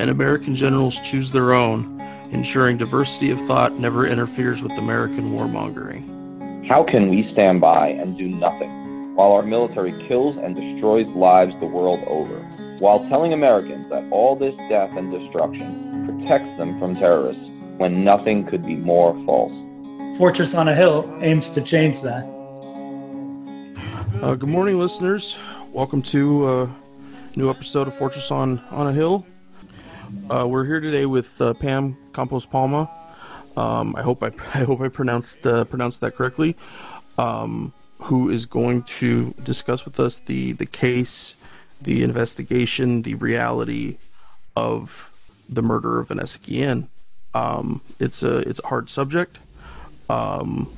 and American generals choose their own, ensuring diversity of thought never interferes with American warmongering. How can we stand by and do nothing while our military kills and destroys lives the world over, while telling Americans that all this death and destruction protects them from terrorists when nothing could be more false. Fortress on a Hill aims to change that. Uh, good morning, listeners. Welcome to a uh, new episode of Fortress on, on a Hill. Uh, we're here today with uh, Pam Campos Palma. Um, I hope I, I hope I pronounced uh, pronounced that correctly. Um, who is going to discuss with us the the case, the investigation, the reality of the murder of Vanessa Guillen. Um, it's a it's a hard subject, um,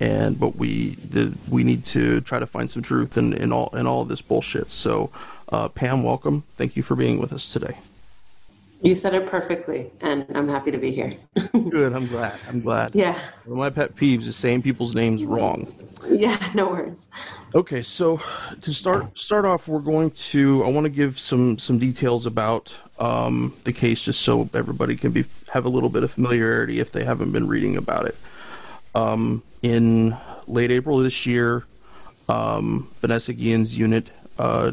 and but we the, we need to try to find some truth in, in all in all of this bullshit. So, uh, Pam, welcome. Thank you for being with us today. You said it perfectly, and I'm happy to be here. Good. I'm glad. I'm glad. Yeah. One of my pet peeves is saying people's names wrong. Yeah. No worries. Okay, so to start start off, we're going to I want to give some some details about um, the case, just so everybody can be have a little bit of familiarity if they haven't been reading about it. Um, in late April this year, um, Vanessa Guillen's unit uh,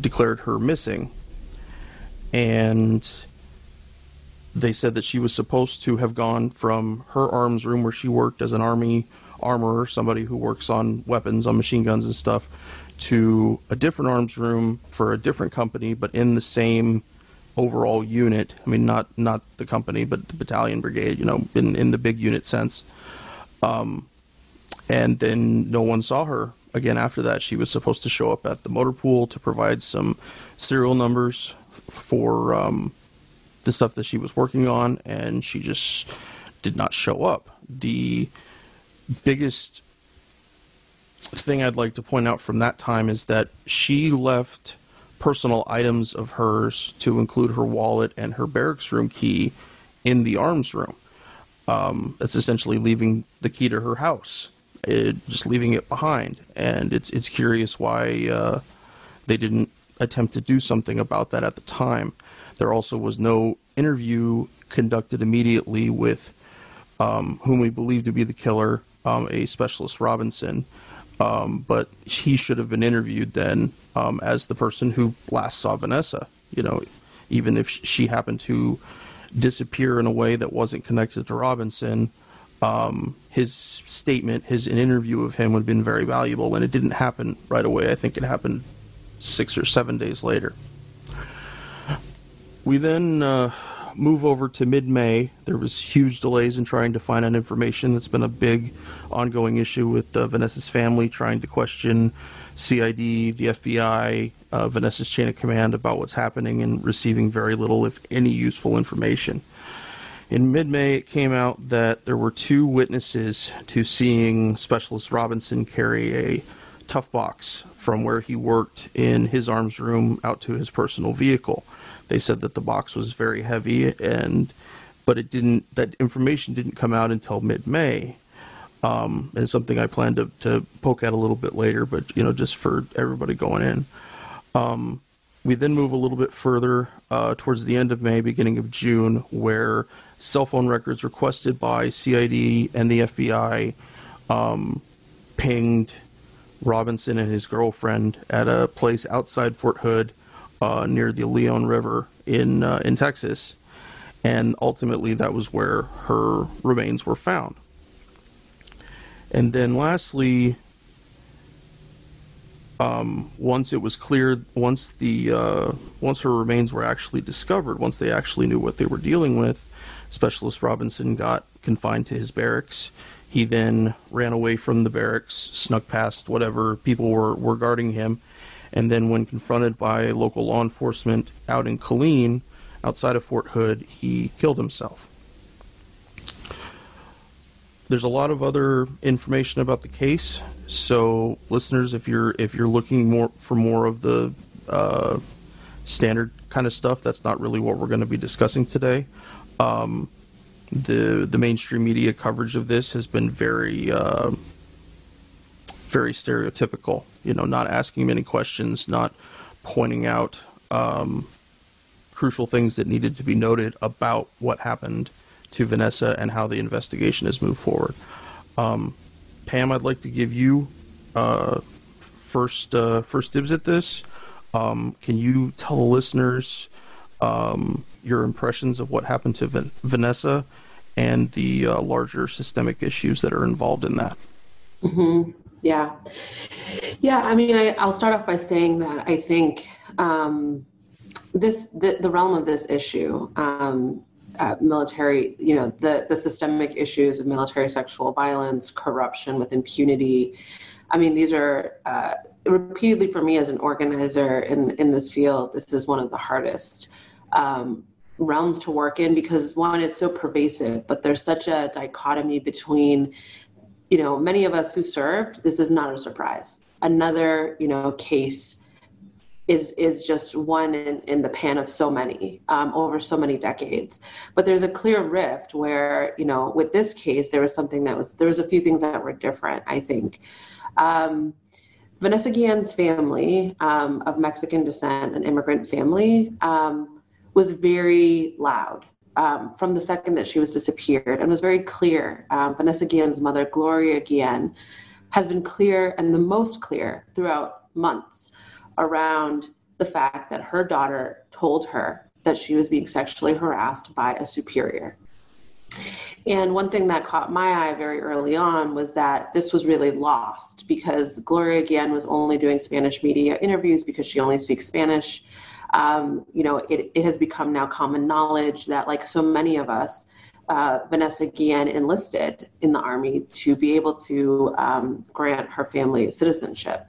declared her missing, and they said that she was supposed to have gone from her arms room where she worked as an army armorer, somebody who works on weapons, on machine guns and stuff, to a different arms room for a different company, but in the same overall unit. I mean, not not the company, but the battalion, brigade. You know, in in the big unit sense. Um, and then no one saw her again after that. She was supposed to show up at the motor pool to provide some serial numbers for um, the stuff that she was working on, and she just did not show up. The biggest thing I'd like to point out from that time is that she left personal items of hers to include her wallet and her barracks room key in the arms room. Um, that's essentially leaving the key to her house, it, just leaving it behind. And it's it's curious why uh, they didn't attempt to do something about that at the time. There also was no interview conducted immediately with um, whom we believe to be the killer, um, a specialist Robinson. Um, but he should have been interviewed then um, as the person who last saw Vanessa. You know, even if she happened to disappear in a way that wasn't connected to Robinson, um, his statement, his an interview of him would have been very valuable. And it didn't happen right away. I think it happened six or seven days later. We then uh, move over to mid-May, there was huge delays in trying to find out information. That's been a big ongoing issue with uh, Vanessa's family trying to question CID, the FBI, uh, Vanessa's chain of command about what's happening and receiving very little, if any, useful information. In mid May, it came out that there were two witnesses to seeing Specialist Robinson carry a tough box from where he worked in his arms room out to his personal vehicle. They said that the box was very heavy, and but it didn't. That information didn't come out until mid-May, um, and something I plan to, to poke at a little bit later. But you know, just for everybody going in. Um, we then move a little bit further uh, towards the end of May, beginning of June, where cell phone records requested by CID and the FBI um, pinged Robinson and his girlfriend at a place outside Fort Hood uh, near the Leon River in uh, in Texas, and ultimately that was where her remains were found. And then, lastly, um, once it was cleared, once the uh, once her remains were actually discovered, once they actually knew what they were dealing with, Specialist Robinson got confined to his barracks. He then ran away from the barracks, snuck past whatever people were, were guarding him, and then when confronted by local law enforcement out in Killeen, outside of Fort Hood, he killed himself. There's a lot of other information about the case, so listeners, if you're if you're looking more for more of the uh, standard kind of stuff, that's not really what we're going to be discussing today. Um, the the mainstream media coverage of this has been very uh, very stereotypical. You know, not asking many questions, not pointing out um, crucial things that needed to be noted about what happened to Vanessa and how the investigation has moved forward. Um, Pam, I'd like to give you uh, first uh, first dibs at this. Um, can you tell the listeners um, your impressions of what happened to Van- Vanessa and the uh, larger systemic issues that are involved in that? Mm-hmm. Yeah, yeah. I mean, I, will start off by saying that I think um, this the, the, realm of this issue um, uh, military, you know, the, the systemic issues of military sexual violence, corruption with impunity. I mean, these are uh, repeatedly for me as an organizer in, in this field, this is one of the hardest um, realms to work in because one, it's so pervasive, but there's such a dichotomy between, you know, many of us who served, this is not a surprise. Another, you know, case is is just one in, in the pan of so many um, over so many decades. But there's a clear rift where you know with this case there was something that was there was a few things that were different. I think. Um, Vanessa Guillen's family um, of Mexican descent, an immigrant family, um, was very loud um, from the second that she was disappeared and was very clear. Um, Vanessa Guillen's mother, Gloria Guillen, has been clear and the most clear throughout months around the fact that her daughter told her that she was being sexually harassed by a superior. And one thing that caught my eye very early on was that this was really lost because Gloria Guillen was only doing Spanish media interviews because she only speaks Spanish. Um, you know, it, it has become now common knowledge that, like so many of us, uh, Vanessa Guillen enlisted in the Army to be able to um, grant her family citizenship.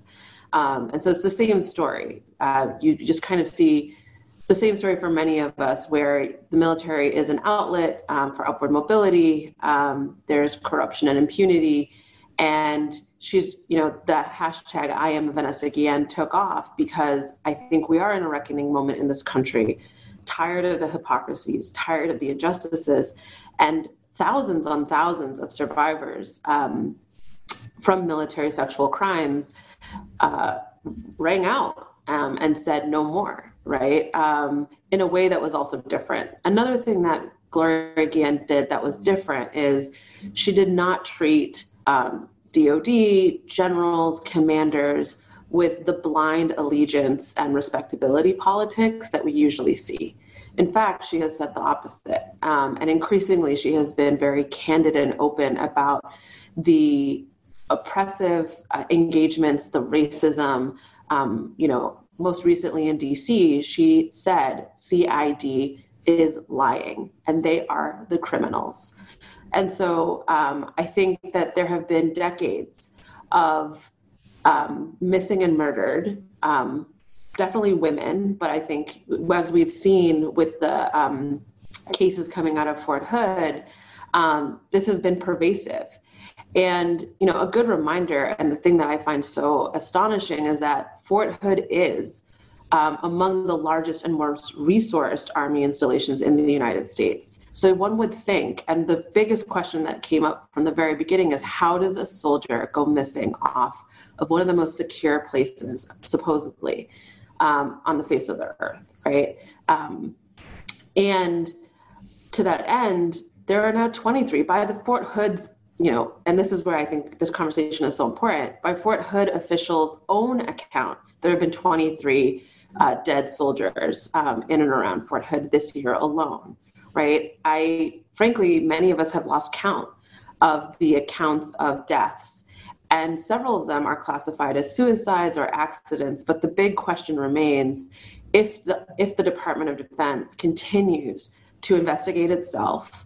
Um, and so it's the same story. Uh, you just kind of see the same story for many of us, where the military is an outlet um, for upward mobility. Um, there's corruption and impunity, and she's, you know, the hashtag I am Vanessa Guillen took off because I think we are in a reckoning moment in this country, tired of the hypocrisies, tired of the injustices, and thousands on thousands of survivors um, from military sexual crimes uh, rang out um, and said no more, right? Um, in a way that was also different. Another thing that Gloria Guillen did that was different is she did not treat um, DOD, generals, commanders with the blind allegiance and respectability politics that we usually see. In fact, she has said the opposite. Um, and increasingly, she has been very candid and open about the oppressive uh, engagements, the racism. Um, you know, most recently in DC, she said CID is lying and they are the criminals. And so um, I think that there have been decades of um, missing and murdered, um, definitely women, but I think as we've seen with the um, cases coming out of Fort Hood, um, this has been pervasive. And, you know, a good reminder, and the thing that I find so astonishing is that Fort Hood is um, among the largest and most resourced Army installations in the United States. So one would think, and the biggest question that came up from the very beginning is how does a soldier go missing off of one of the most secure places, supposedly, um, on the face of the earth, right? Um, and to that end, there are now 23 by the Fort Hood's you know, and this is where I think this conversation is so important. By Fort Hood officials' own account, there have been 23 uh, dead soldiers um, in and around Fort Hood this year alone, right? I, frankly, many of us have lost count of the accounts of deaths, and several of them are classified as suicides or accidents. But the big question remains if the, if the Department of Defense continues to investigate itself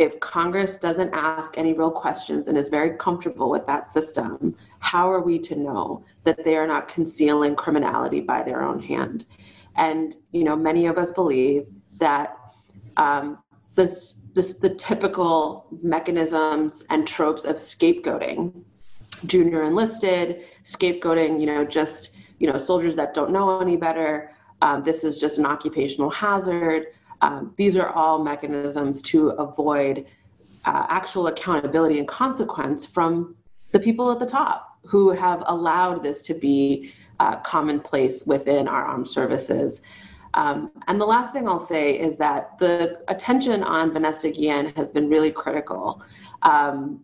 if Congress doesn't ask any real questions and is very comfortable with that system, how are we to know that they are not concealing criminality by their own hand? And, you know, many of us believe that um, the typical mechanisms and tropes of scapegoating, junior enlisted, scapegoating, you know, just you know soldiers that don't know any better. Um, this is just an occupational hazard. Um, these are all mechanisms to avoid uh, actual accountability and consequence from the people at the top who have allowed this to be uh, commonplace within our armed services. Um, and the last thing I'll say is that the attention on Vanessa Guillen has been really critical, um,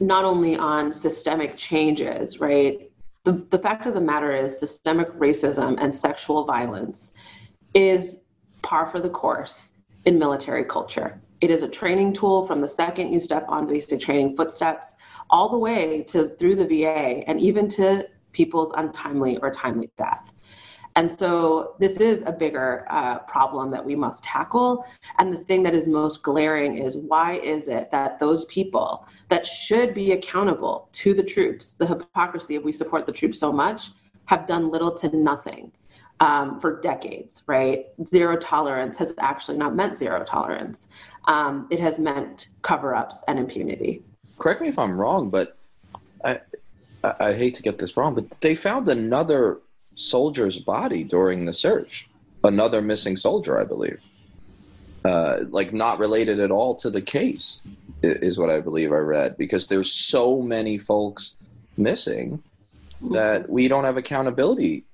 not only on systemic changes, right? The, the fact of the matter is, systemic racism and sexual violence is par for the course in military culture. It is a training tool from the second you step on basic training footsteps all the way to through the VA and even to people's untimely or timely death. And so this is a bigger uh, problem that we must tackle. And the thing that is most glaring is why is it that those people that should be accountable to the troops, the hypocrisy of we support the troops so much, have done little to nothing um, for decades, right? Zero tolerance has actually not meant zero tolerance. Um, it has meant cover ups and impunity. Correct me if I'm wrong, but I, I, I hate to get this wrong, but they found another soldier's body during the search. Another missing soldier, I believe. Uh, like not related at all to the case, is what I believe I read. Because there's so many folks missing that we don't have accountability.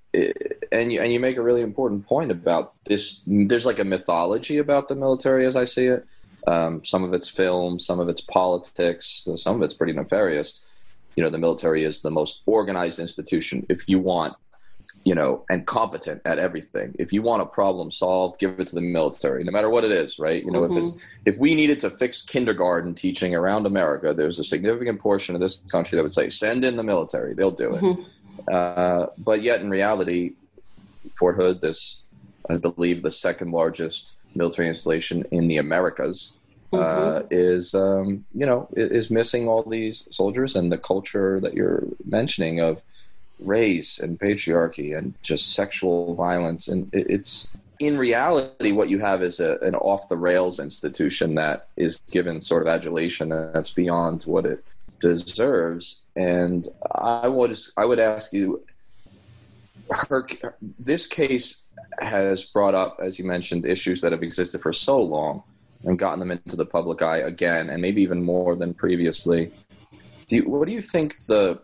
And you, and you make a really important point about this. There's like a mythology about the military, as I see it. Um, some of it's film, some of it's politics, some of it's pretty nefarious. You know, the military is the most organized institution. If you want you know, and competent at everything. If you want a problem solved, give it to the military, no matter what it is, right? You know, mm-hmm. if it's mm-hmm. if we needed to fix kindergarten teaching around America, there's a significant portion of this country that would say, send in the military, they'll do it. Mm-hmm. Uh, but yet, in reality, Fort Hood, this I believe the second largest military installation in the Americas, uh, mm-hmm. uh, is um, you know is missing all these soldiers and the culture that you're mentioning of race and patriarchy and just sexual violence. And it's in reality, what you have is a, an off the rails institution that is given sort of adulation that's beyond what it deserves. And I would I would ask you, her this case has brought up, as you mentioned, issues that have existed for so long and gotten them into the public eye again, and maybe even more than previously. Do you, what do you think the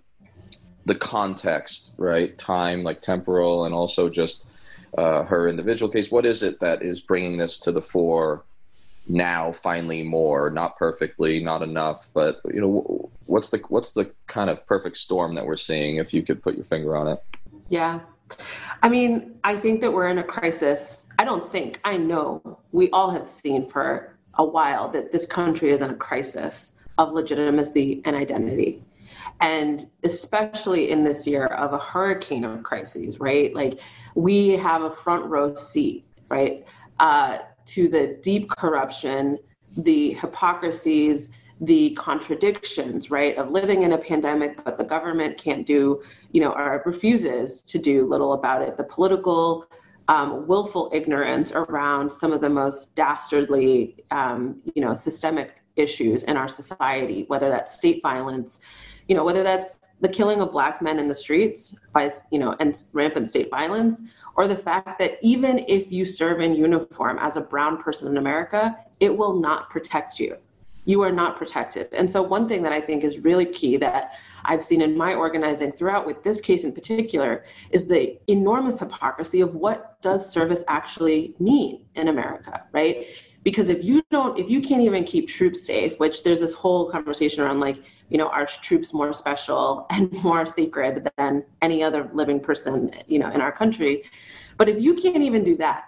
the context, right? Time, like temporal, and also just uh, her individual case. What is it that is bringing this to the fore now? Finally, more, not perfectly, not enough, but you know, what's the what's the kind of perfect storm that we're seeing? If you could put your finger on it. Yeah. I mean, I think that we're in a crisis. I don't think, I know we all have seen for a while that this country is in a crisis of legitimacy and identity and especially in this year of a hurricane of crises, right? Like we have a front row seat, right, uh, to the deep corruption, the hypocrisies, the contradictions, right, of living in a pandemic, but the government can't do, you know, or refuses to do little about it. The political um, willful ignorance around some of the most dastardly, um, you know, systemic issues in our society, whether that's state violence, you know, whether that's the killing of black men in the streets by, you know, and rampant state violence, or the fact that even if you serve in uniform as a brown person in America, it will not protect you. You are not protected. And so, one thing that I think is really key that I've seen in my organizing throughout, with this case in particular, is the enormous hypocrisy of what does service actually mean in America, right? Because if you don't if you can't even keep troops safe which there's this whole conversation around like you know are troops more special and more sacred than any other living person you know in our country? But if you can't even do that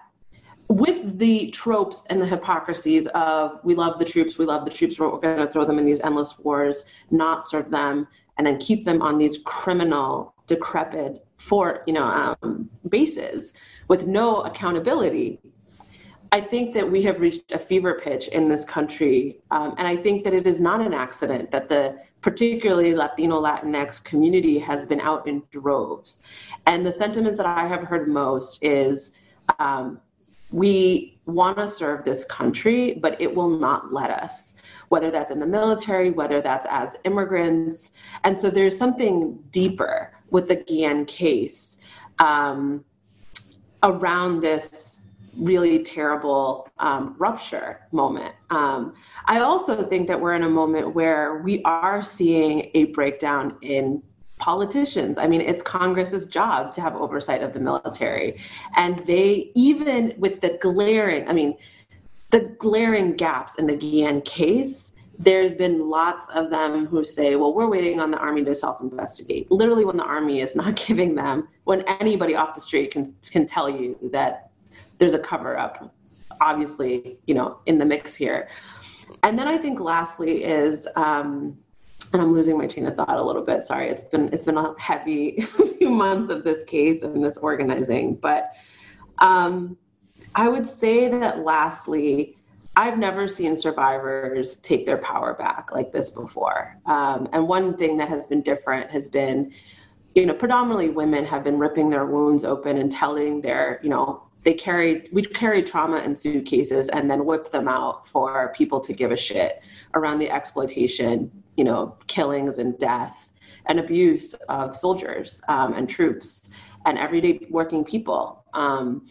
with the tropes and the hypocrisies of we love the troops we love the troops we're going to throw them in these endless wars not serve them and then keep them on these criminal decrepit fort you know um, bases with no accountability I think that we have reached a fever pitch in this country, um, and I think that it is not an accident that the particularly Latino Latinx community has been out in droves. And the sentiments that I have heard most is um, we want to serve this country, but it will not let us, whether that's in the military, whether that's as immigrants. And so there's something deeper with the Guillen case um, around this really terrible um, rupture moment. Um, I also think that we're in a moment where we are seeing a breakdown in politicians. I mean, it's Congress's job to have oversight of the military. And they, even with the glaring, I mean, the glaring gaps in the Guillen case, there's been lots of them who say, well, we're waiting on the Army to self investigate. Literally, when the Army is not giving them, when anybody off the street can, can tell you that there's a cover up, obviously, you know, in the mix here. And then I think lastly is, um, and I'm losing my train of thought a little bit. Sorry, it's been it's been a heavy few months of this case and this organizing, but um, I would say that lastly, I've never seen survivors take their power back like this before. Um, and one thing that has been different has been, you know, predominantly women have been ripping their wounds open and telling their, you know, they carried we carried trauma in suitcases and then whip them out for people to give a shit around the exploitation you know killings and death and abuse of soldiers um, and troops and everyday working people. Um,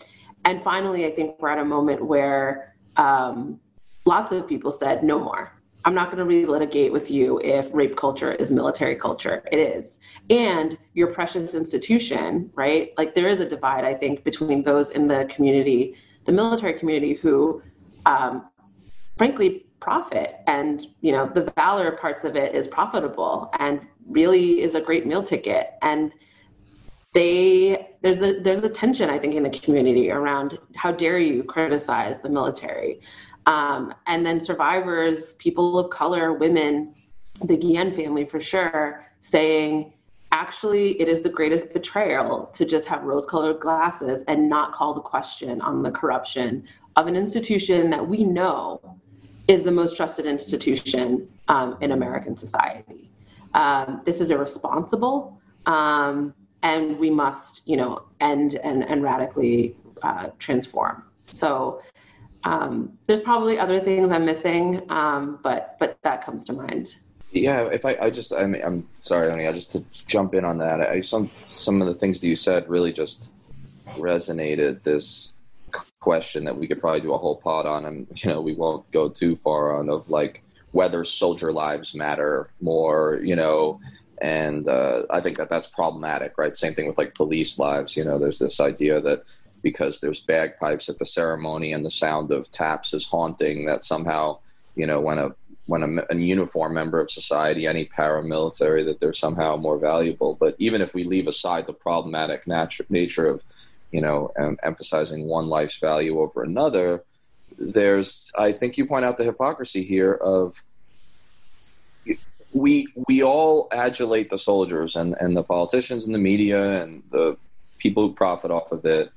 and finally i think we're at a moment where um, lots of people said no more I'm not going to relitigate with you if rape culture is military culture. It is. And your precious institution, right? Like there is a divide, I think, between those in the community, the military community who, um, frankly, profit. And, you know, the valor parts of it is profitable and really is a great meal ticket. And they there's a there's a tension I think in the community around how dare you criticize the military. Um, and then survivors, people of color, women, the Guillen family for sure, saying, actually, it is the greatest betrayal to just have rose colored glasses and not call the question on the corruption of an institution that we know is the most trusted institution um, in American society. Um, this is irresponsible, um, and we must, you know, end and, and radically uh, transform. So um, there's probably other things I'm missing, um, but but that comes to mind. Yeah, if I, I just I I'm sorry, Oni, I just to jump in on that. I some some of the things that you said really just resonated. This question that we could probably do a whole pod on, and you know we won't go too far on of like whether soldier lives matter more, you know. And uh, I think that that's problematic, right? Same thing with like police lives. You know, there's this idea that because there's bagpipes at the ceremony and the sound of taps is haunting that somehow you know when a when a, a uniform member of society any paramilitary that they're somehow more valuable. But even if we leave aside the problematic natu- nature of you know um, emphasizing one life's value over another there's i think you point out the hypocrisy here of we we all adulate the soldiers and, and the politicians and the media and the people who profit off of it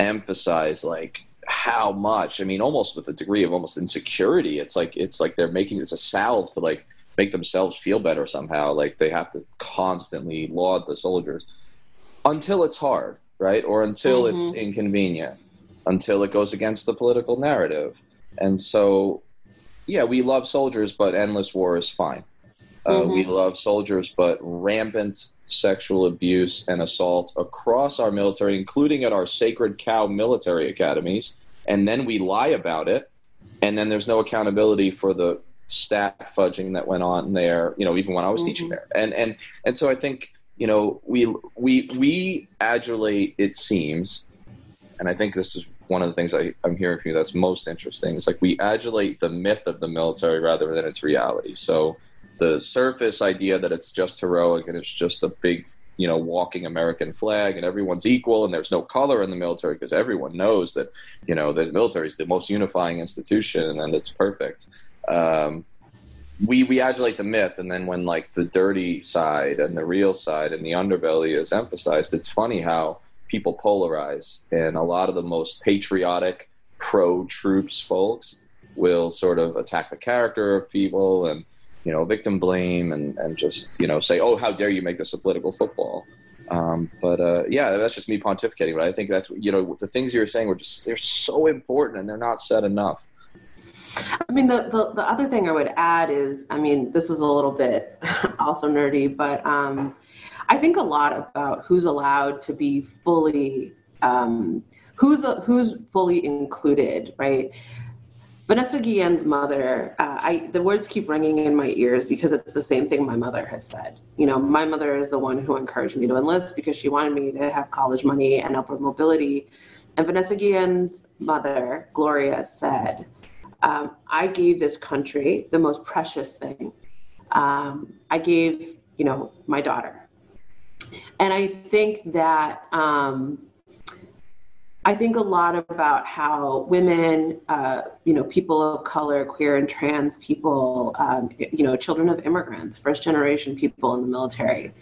emphasize like how much i mean almost with a degree of almost insecurity. It's like it's like they're making this a salve to like make themselves feel better somehow. Like they have to constantly laud the soldiers until it's hard right? Or until mm-hmm. it's inconvenient until it goes against the political narrative. And so yeah we love soldiers but endless war is fine uh, mm-hmm. we love soldiers but rampant sexual abuse and assault across our military, including at our sacred cow military academies, and then we lie about it, and then there's no accountability for the stat fudging that went on there. You know, even when I was mm-hmm. teaching there, and and and so I think you know we we we adulate it seems, and I think this is one of the things I, I'm hearing from you that's most interesting. It's like we adulate the myth of the military rather than its reality. So the surface idea that it's just heroic and it's just a big you know walking american flag and everyone's equal and there's no color in the military because everyone knows that you know the military is the most unifying institution and it's perfect. Um, we we adulate the myth and then when like the dirty side and the real side and the underbelly is emphasized it's funny how people polarize and a lot of the most patriotic pro troops folks will sort of attack the character of people and you know, victim blame and, and just, you know, say, oh, how dare you make this a political football. Um, but uh, yeah, that's just me pontificating. But I think that's you know the things you're saying were just they're so important and they're not said enough. I mean, the, the, the other thing I would add is, I mean, this is a little bit also nerdy, but um, I think a lot about who's allowed to be fully, um, who's who's fully included, right? Vanessa Guillen's mother, uh, I, the words keep ringing in my ears because it's the same thing my mother has said. You know, my mother is the one who encouraged me to enlist because she wanted me to have college money and upward mobility. And Vanessa Guillen's mother, Gloria, said, um, I gave this country the most precious thing. Um, I gave, you know, my daughter. And I think that um, I think a lot about how women, uh, you know, people of color, queer and trans people, um, you know, children of immigrants, first generation people in the military.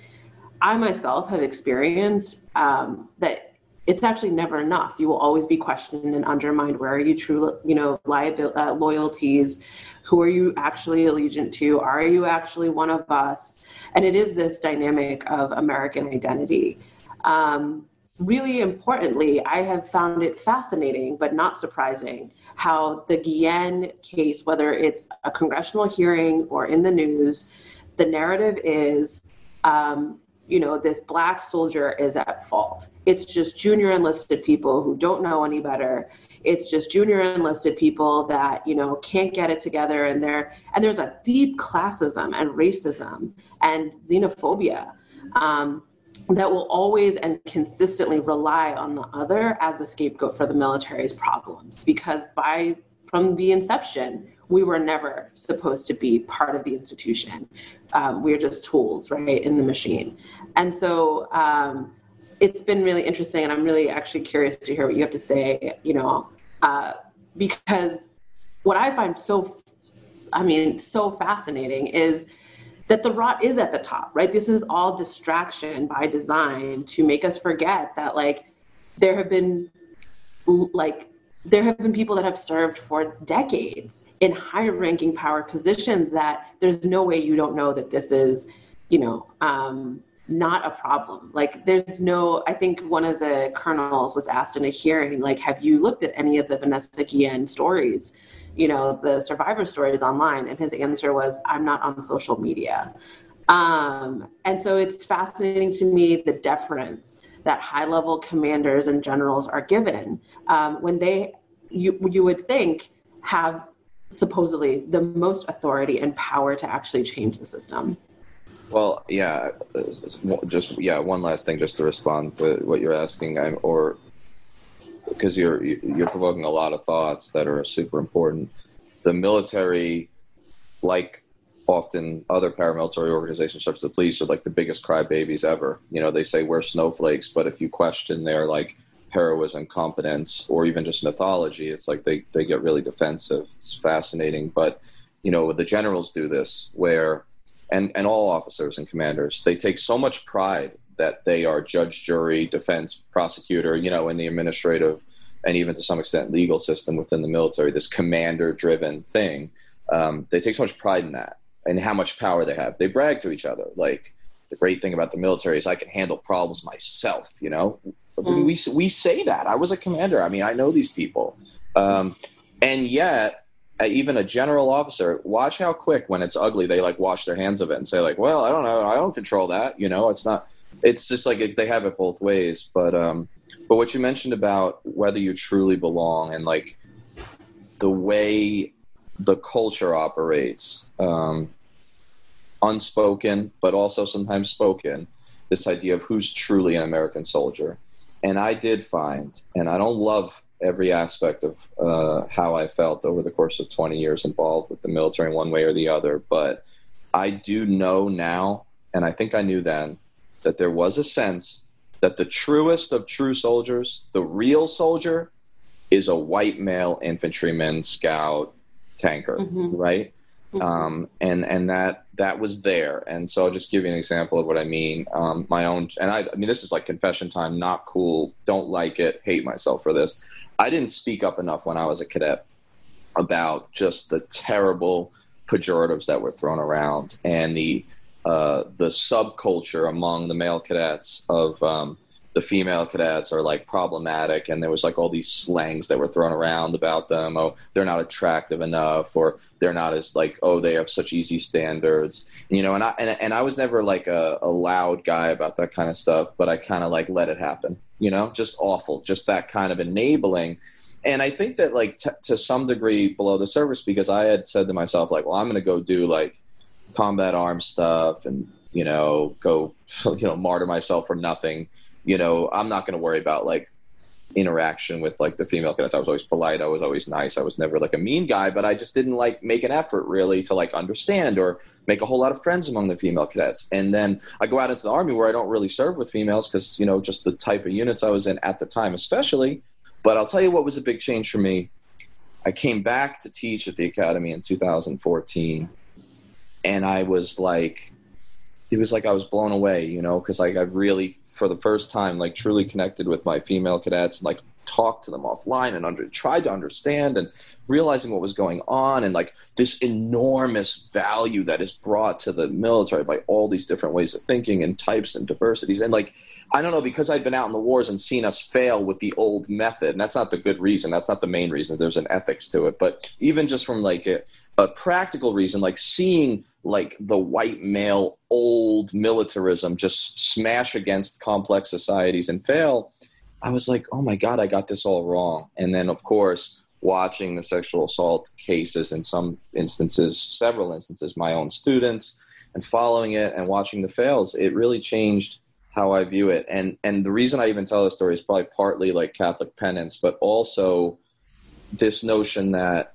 I myself have experienced um, that it's actually never enough. You will always be questioned and undermined. Where are you true, you know, liabil- uh, loyalties? Who are you actually allegiant to? Are you actually one of us? And it is this dynamic of American identity. Um, really importantly, I have found it fascinating but not surprising how the Guillen case, whether it's a congressional hearing or in the news, the narrative is, um, you know, this black soldier is at fault. It's just junior enlisted people who don't know any better. It's just junior enlisted people that you know can't get it together, and there and there's a deep classism and racism and xenophobia. Um, that will always and consistently rely on the other as the scapegoat for the military's problems. Because by from the inception we were never supposed to be part of the institution. Um, we are just tools right in the machine. And so um, it's been really interesting and i'm really actually curious to hear what you have to say you know uh, because what i find so i mean so fascinating is that the rot is at the top, right? This is all distraction by design to make us forget that like there have been like there have been people that have served for decades in higher ranking power positions that there's no way you don't know that this is, you know, um, not a problem. Like there's no, I think one of the colonels was asked in a hearing, like, have you looked at any of the Vanessa Guillen stories? You know, the survivor stories online? And his answer was, I'm not on social media. Um, and so it's fascinating to me the deference that high level commanders and generals are given um, when they, you, you would think, have supposedly the most authority and power to actually change the system. Well, yeah, just yeah. One last thing, just to respond to what you're asking, I'm, or because you're you're provoking a lot of thoughts that are super important. The military, like often other paramilitary organizations such as the police, are like the biggest crybabies ever. You know, they say we're snowflakes, but if you question their like heroism, competence, or even just mythology, it's like they they get really defensive. It's fascinating, but you know the generals do this where. And, and all officers and commanders, they take so much pride that they are judge, jury, defense, prosecutor, you know, in the administrative and even to some extent legal system within the military, this commander driven thing. Um, they take so much pride in that and how much power they have. They brag to each other. Like the great thing about the military is I can handle problems myself, you know? Mm. We, we say that. I was a commander. I mean, I know these people. Um, and yet, uh, even a general officer, watch how quick when it's ugly, they like wash their hands of it and say like, well, I don't know. I don't control that. You know, it's not, it's just like they have it both ways. But um, but what you mentioned about whether you truly belong and like the way the culture operates, um, unspoken but also sometimes spoken, this idea of who's truly an American soldier. And I did find, and I don't love every aspect of uh, how I felt over the course of 20 years involved with the military one way or the other, but I do know now, and I think I knew then, that there was a sense that the truest of true soldiers, the real soldier, is a white male infantryman, scout, tanker, mm-hmm. right? Mm-hmm. Um, and and that that was there. And so I'll just give you an example of what I mean. Um, my own, and I, I mean, this is like confession time. Not cool. Don't like it. Hate myself for this. I didn't speak up enough when I was a cadet about just the terrible pejoratives that were thrown around and the uh, the subculture among the male cadets of um, the female cadets are like problematic and there was like all these slangs that were thrown around about them. Oh they're not attractive enough or they're not as like oh they have such easy standards. You know and i and, and i was never like a, a loud guy about that kind of stuff but i kind of like let it happen you know? Just awful just that kind of enabling. And i think that like t- to some degree below the surface because i had said to myself like well i'm going to go do like combat arm stuff and you know go you know martyr myself for nothing you know, I'm not going to worry about like interaction with like the female cadets. I was always polite. I was always nice. I was never like a mean guy, but I just didn't like make an effort really to like understand or make a whole lot of friends among the female cadets. And then I go out into the army where I don't really serve with females because, you know, just the type of units I was in at the time, especially. But I'll tell you what was a big change for me. I came back to teach at the academy in 2014 and I was like, it was like I was blown away, you know, because like I really for the first time like truly connected with my female cadets and like talked to them offline and under, tried to understand and realizing what was going on and like this enormous value that is brought to the military by all these different ways of thinking and types and diversities. And like i don't know because i'd been out in the wars and seen us fail with the old method and that's not the good reason that's not the main reason there's an ethics to it. But even just from like a, a practical reason like seeing like the white male old militarism just smash against complex societies and fail i was like oh my god i got this all wrong. And then of course watching the sexual assault cases in some instances several instances my own students and following it and watching the fails it really changed how i view it. And and the reason i even tell this story is probably partly like catholic penance but also this notion that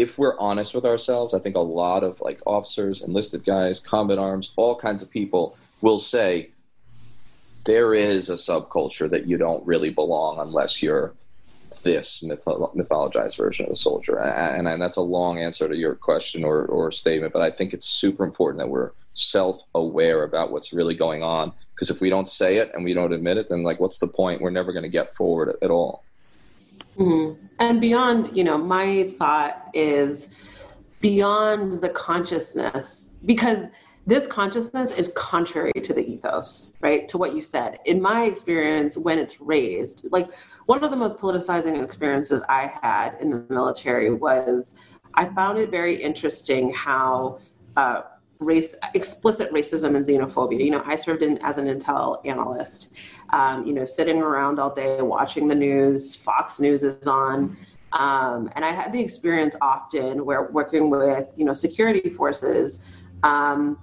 if we're honest with ourselves, I think a lot of like officers, enlisted guys, combat arms, all kinds of people will say there is a subculture that you don't really belong unless you're this mytho- mythologized version of a soldier. And, and, that's a long answer to your question or, or statement, but I think it's super important that we're self aware about what's really going on. Because if we don't say it and we don't admit it, then like, what's the point? We're never going to get forward at, at all. Mm-hmm. And beyond, you know, my thought is beyond the consciousness, because this consciousness is contrary to the ethos, right? To what you said. In my experience, when it's raised, like one of the most politicizing experiences I had in the military was I found it very interesting how uh, race, explicit racism and xenophobia. You know, I served in as an intel analyst, um, you know, sitting around all day watching the news. Fox News is on. Um, and I had the experience often where working with, you know, security forces, um,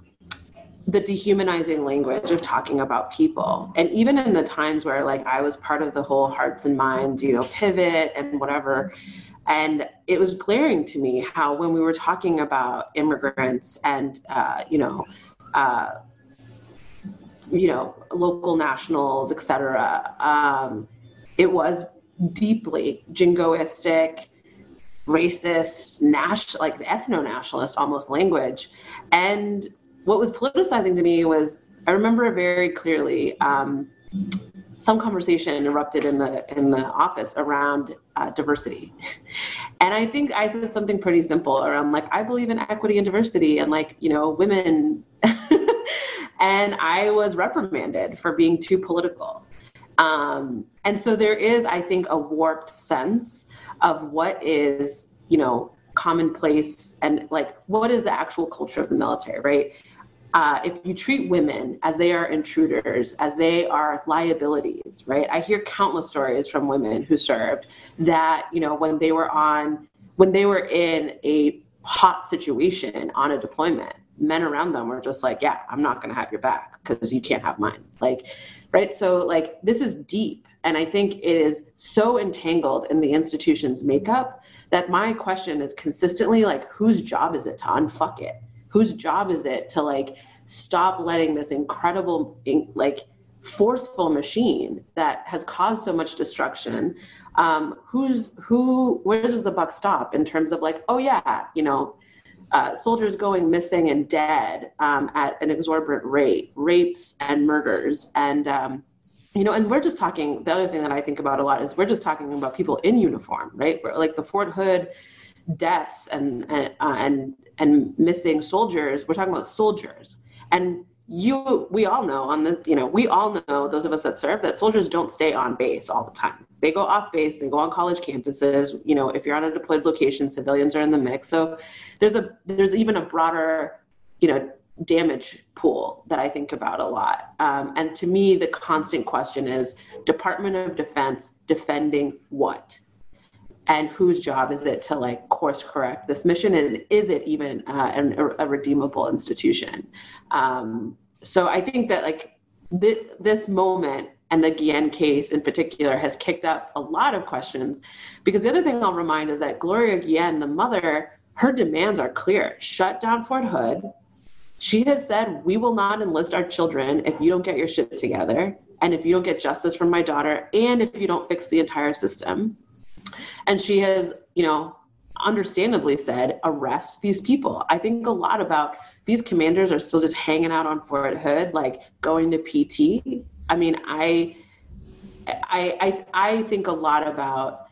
the dehumanizing language of talking about people. And even in the times where like I was part of the whole hearts and minds, you know, pivot and whatever, and it was glaring to me how when we were talking about immigrants and, uh, you know, uh, you know, local nationals, et cetera. Um, it was deeply jingoistic, racist, national, like ethno-nationalist almost language. And what was politicizing to me was, I remember very clearly um, some conversation erupted in the in the office around uh, diversity, and I think I said something pretty simple around like I believe in equity and diversity, and like you know women and I was reprimanded for being too political. Um, and so there is, I think, a warped sense of what is, you know, commonplace and like what is the actual culture of the military, right? Uh, if you treat women as they are intruders, as they are liabilities, right? I hear countless stories from women who served that, you know, when they were on, when they were in a hot situation on a deployment, men around them were just like, yeah, I'm not going to have your back because you can't have mine. Like, right? So, like, this is deep. And I think it is so entangled in the institution's makeup that my question is consistently like, whose job is it to unfuck it? Whose job is it to like stop letting this incredible, like, forceful machine that has caused so much destruction um, who's who where does the buck stop in terms of like oh yeah you know uh, soldiers going missing and dead um, at an exorbitant rate, rapes and murders, and um, you know, and we're just talking. The other thing that I think about a lot is we're just talking about people in uniform, right? We're, like the Fort Hood deaths and and uh, and and missing soldiers. We're talking about soldiers, And you we all know on the you know we all know those of us that serve that soldiers don't stay on base all the time. They go off base they go on college campuses you know if you're on a deployed location civilians are in the mix. So there's a there's even a broader you know damage pool that i think about a lot. Um, and to me the constant question is department of defense defending what and whose job is it to like course correct this mission? And is it even uh, an, a redeemable institution? Um, so i think that like th- this moment and the Guillen case in particular has kicked up a lot of questions. Because the other thing i'll remind is that gloria Guillen the mother her demands are clear. Shut down fort hood. She has said we will not enlist our children if you don't get your shit together and if you don't get justice from my daughter and if you don't fix the entire system and she has, you know, understandably said, arrest these people. I think a lot about these commanders are still just hanging out on Fort Hood, like going to PT. I mean, I, I, I, I think a lot about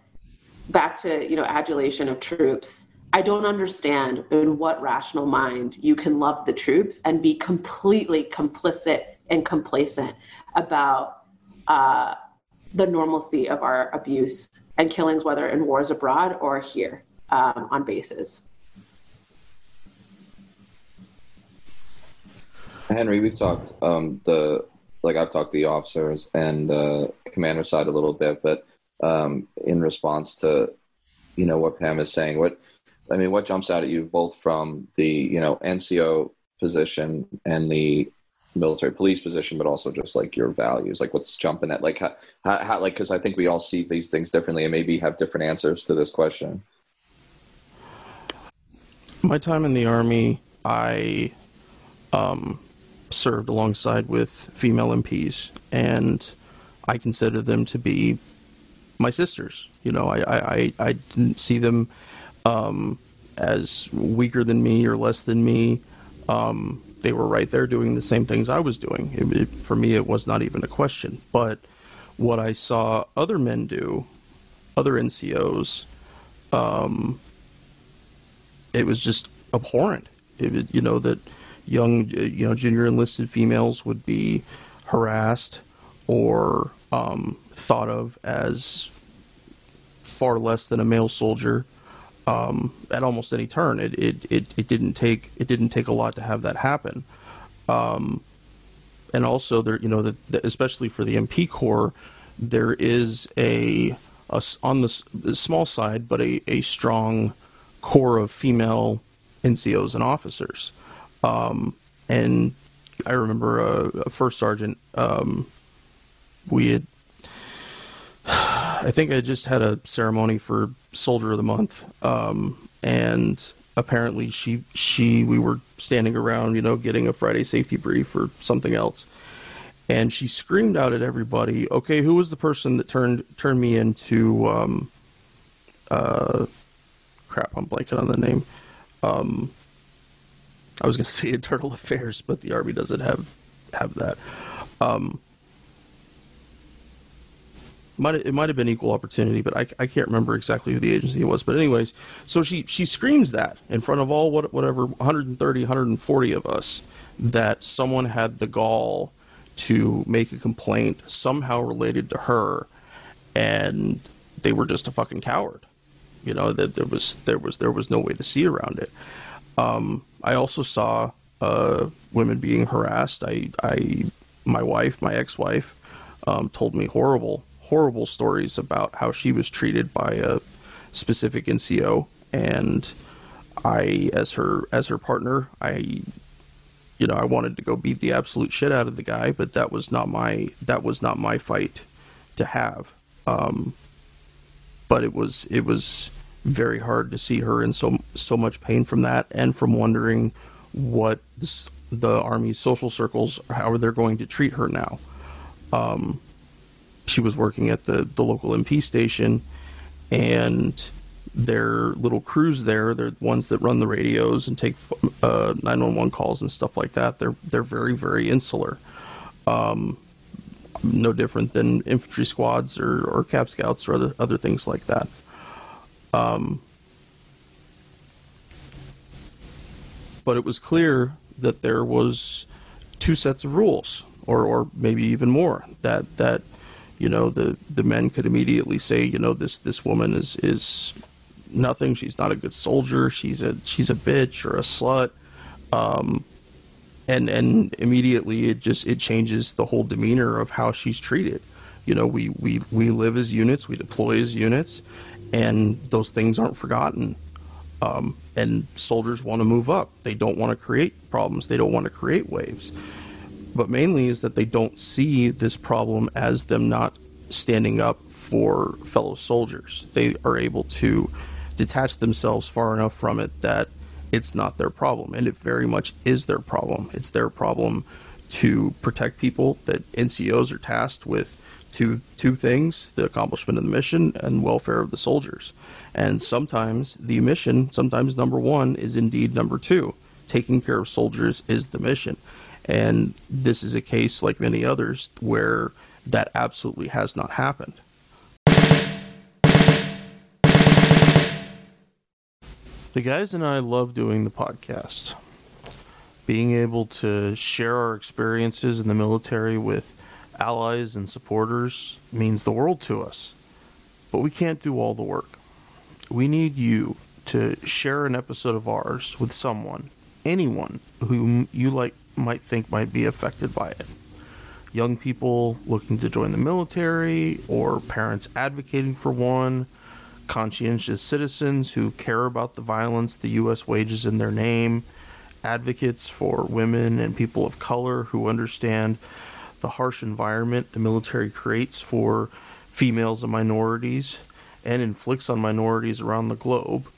back to you know adulation of troops. I don't understand in what rational mind you can love the troops and be completely complicit and complacent about uh, the normalcy of our abuse and killings, whether in wars abroad or here um, on bases. Henry, we've talked um, the like I've talked to the officers and uh, commander side a little bit, but um, in response to you know what Pam is saying, what I mean, what jumps out at you both from the you know NCO position and the military police position, but also just like your values, like what's jumping at, like how, how like because I think we all see these things differently and maybe have different answers to this question. My time in the army, I um, served alongside with female MPs, and I consider them to be my sisters. You know, I I, I didn't see them um, as weaker than me or less than me. Um, they were right there doing the same things I was doing. It, it, for me, it was not even a question. But what I saw other men do, other NCOs, um, it was just abhorrent. It, you know that young, you know, junior enlisted females would be harassed or um, thought of as far less than a male soldier um, at almost any turn. It, it, it, it, didn't take it didn't take a lot to have that happen. Um, and also there, you know, that especially for the MP Corps, there is a, a on the, the, small side, but a, a strong core of female NCOs and officers. Um, and I remember a, a first sergeant. Um, we had I think I just had a ceremony for Soldier of the Month, um, and apparently she she we were standing around, you know, getting a Friday safety brief or something else, and she screamed out at everybody, "Okay, who was the person that turned turned me into?" Um, uh, crap, I'm blanking on the name. Um, I was going to say Internal Affairs, but the Army doesn't have have that. Um, might it might have been equal opportunity, but I, I can't remember exactly who the agency was. But anyways, so she she screams that in front of all what whatever 130 140 of us that someone had the gall to make a complaint somehow related to her, and they were just a fucking coward. You know that there was there was there was no way to see around it. Um, I also saw uh, women being harassed. I I my wife, my ex-wife, um, told me horrible horrible stories about how she was treated by a specific NCO, and I, as her as her partner, I, you know, I wanted to go beat the absolute shit out of the guy, but that was not my that was not my fight to have. Um, but it was it was very hard to see her in so so much pain from that, and from wondering what this, the army's social circles how are they going to treat her now. Um, she was working at the, the local MP station, and their little crews there, they're the ones that run the radios and take uh, 911 calls and stuff like that. They're they're very very insular, um, no different than infantry squads or, or cav scouts or other other things like that. Um, but it was clear that there was two sets of rules, or or maybe even more. That that you know the the men could immediately say, you know, this this woman is is nothing. She's not a good soldier. She's a she's a bitch or a slut. Um, and and immediately it just it changes the whole demeanor of how she's treated. You know, we we we live as units, we deploy as units, and those things aren't forgotten. Um, and soldiers want to move up. They don't want to create problems. They don't want to create waves. But mainly is that they don't see this problem as them not standing up for fellow soldiers. They are able to detach themselves far enough from it that it's not their problem. And it very much is their problem. It's their problem to protect people that NCOs are tasked with two two things the accomplishment of the mission and welfare of the soldiers and sometimes the mission sometimes number one is indeed number two taking care of soldiers is the mission and this is a case like many others where that absolutely has not happened the guys and i love doing the podcast being able to share our experiences in the military with allies and supporters means the world to us. But we can't do all the work. We need you to share an episode of ours with someone, anyone whom you like might think might be affected by it. Young people looking to join the military or parents advocating for one, conscientious citizens who care about the violence the US wages in their name, advocates for women and people of color who understand the harsh environment the military creates for females and minorities and inflicts on minorities around the globe,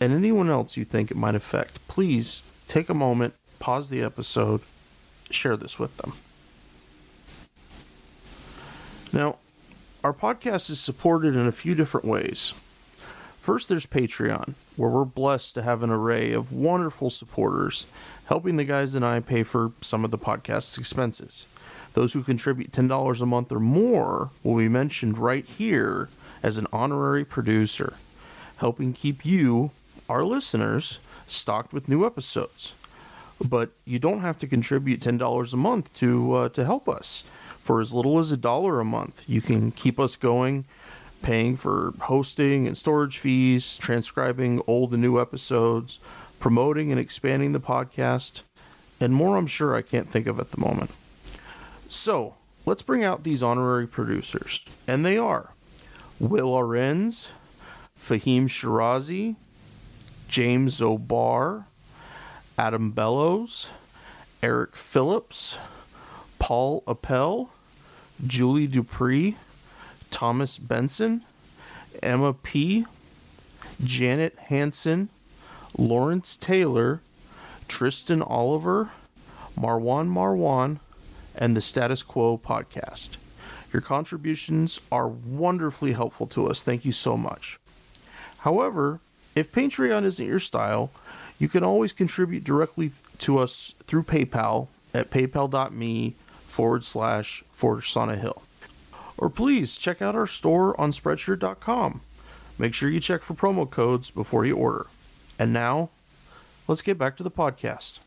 and anyone else you think it might affect, please take a moment, pause the episode, share this with them. Now, our podcast is supported in a few different ways. First, there's Patreon, where we're blessed to have an array of wonderful supporters helping the guys and I pay for some of the podcast's expenses. Those who contribute $10 a month or more will be mentioned right here as an honorary producer, helping keep you, our listeners, stocked with new episodes. But you don't have to contribute $10 a month to uh, to help us. For as little as a dollar a month, you can keep us going, paying for hosting and storage fees, transcribing old and new episodes, promoting and expanding the podcast, and more I'm sure I can't think of at the moment. So let's bring out these honorary producers, and they are Will Arenz, Fahim Shirazi, James O'Barr, Adam Bellows, Eric Phillips, Paul Appel, Julie Dupree, Thomas Benson, Emma P., Janet Hanson, Lawrence Taylor, Tristan Oliver, Marwan Marwan, and the Status Quo podcast. Your contributions are wonderfully helpful to us. Thank you so much. However, if Patreon isn't your style, you can always contribute directly to us through PayPal at paypal.me forward slash Forge Hill. Or please check out our store on Spreadshirt.com. Make sure you check for promo codes before you order. And now, let's get back to the podcast.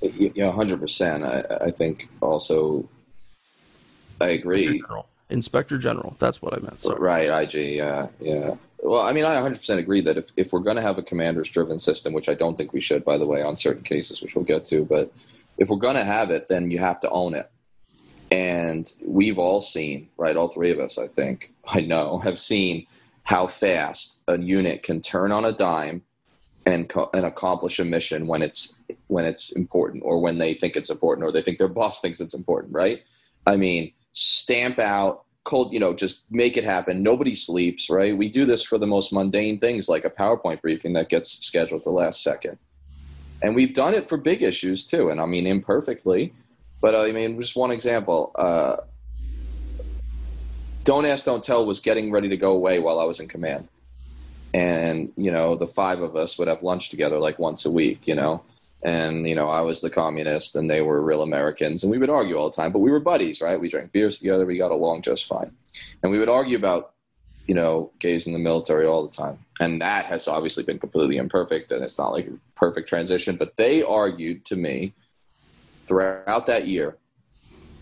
Yeah, hundred percent. I, I think also, I agree. Inspector General. Inspector General. That's what I meant. Sorry. Right, IG. Yeah, yeah. Well, I mean, I 100% agree that if, if we're going to have a commanders driven system, which I don't think we should, by the way, on certain cases, which we'll get to, but if we're going to have it, then you have to own it. And we've all seen, right, all three of us, I think, I know, have seen how fast a unit can turn on a dime and co- and accomplish a mission when it's when it's important or when they think it's important or they think their boss thinks it's important right i mean stamp out cold you know just make it happen. Nobody sleeps right? We do this for the most mundane things like a powerpoint briefing that gets scheduled the last second. And we've done it for big issues too and i mean imperfectly. But i mean just one example uh, don't ask don't tell was getting ready to go away while i was in command. And you know the five of us would have lunch together like once a week you know and you know i was the communist and they were real americans and we would argue all the time but we were buddies right we drank beers together we got along just fine and we would argue about you know, gays in the military all the time. And that has obviously been completely imperfect, and it's not like a perfect transition. But they argued to me throughout that year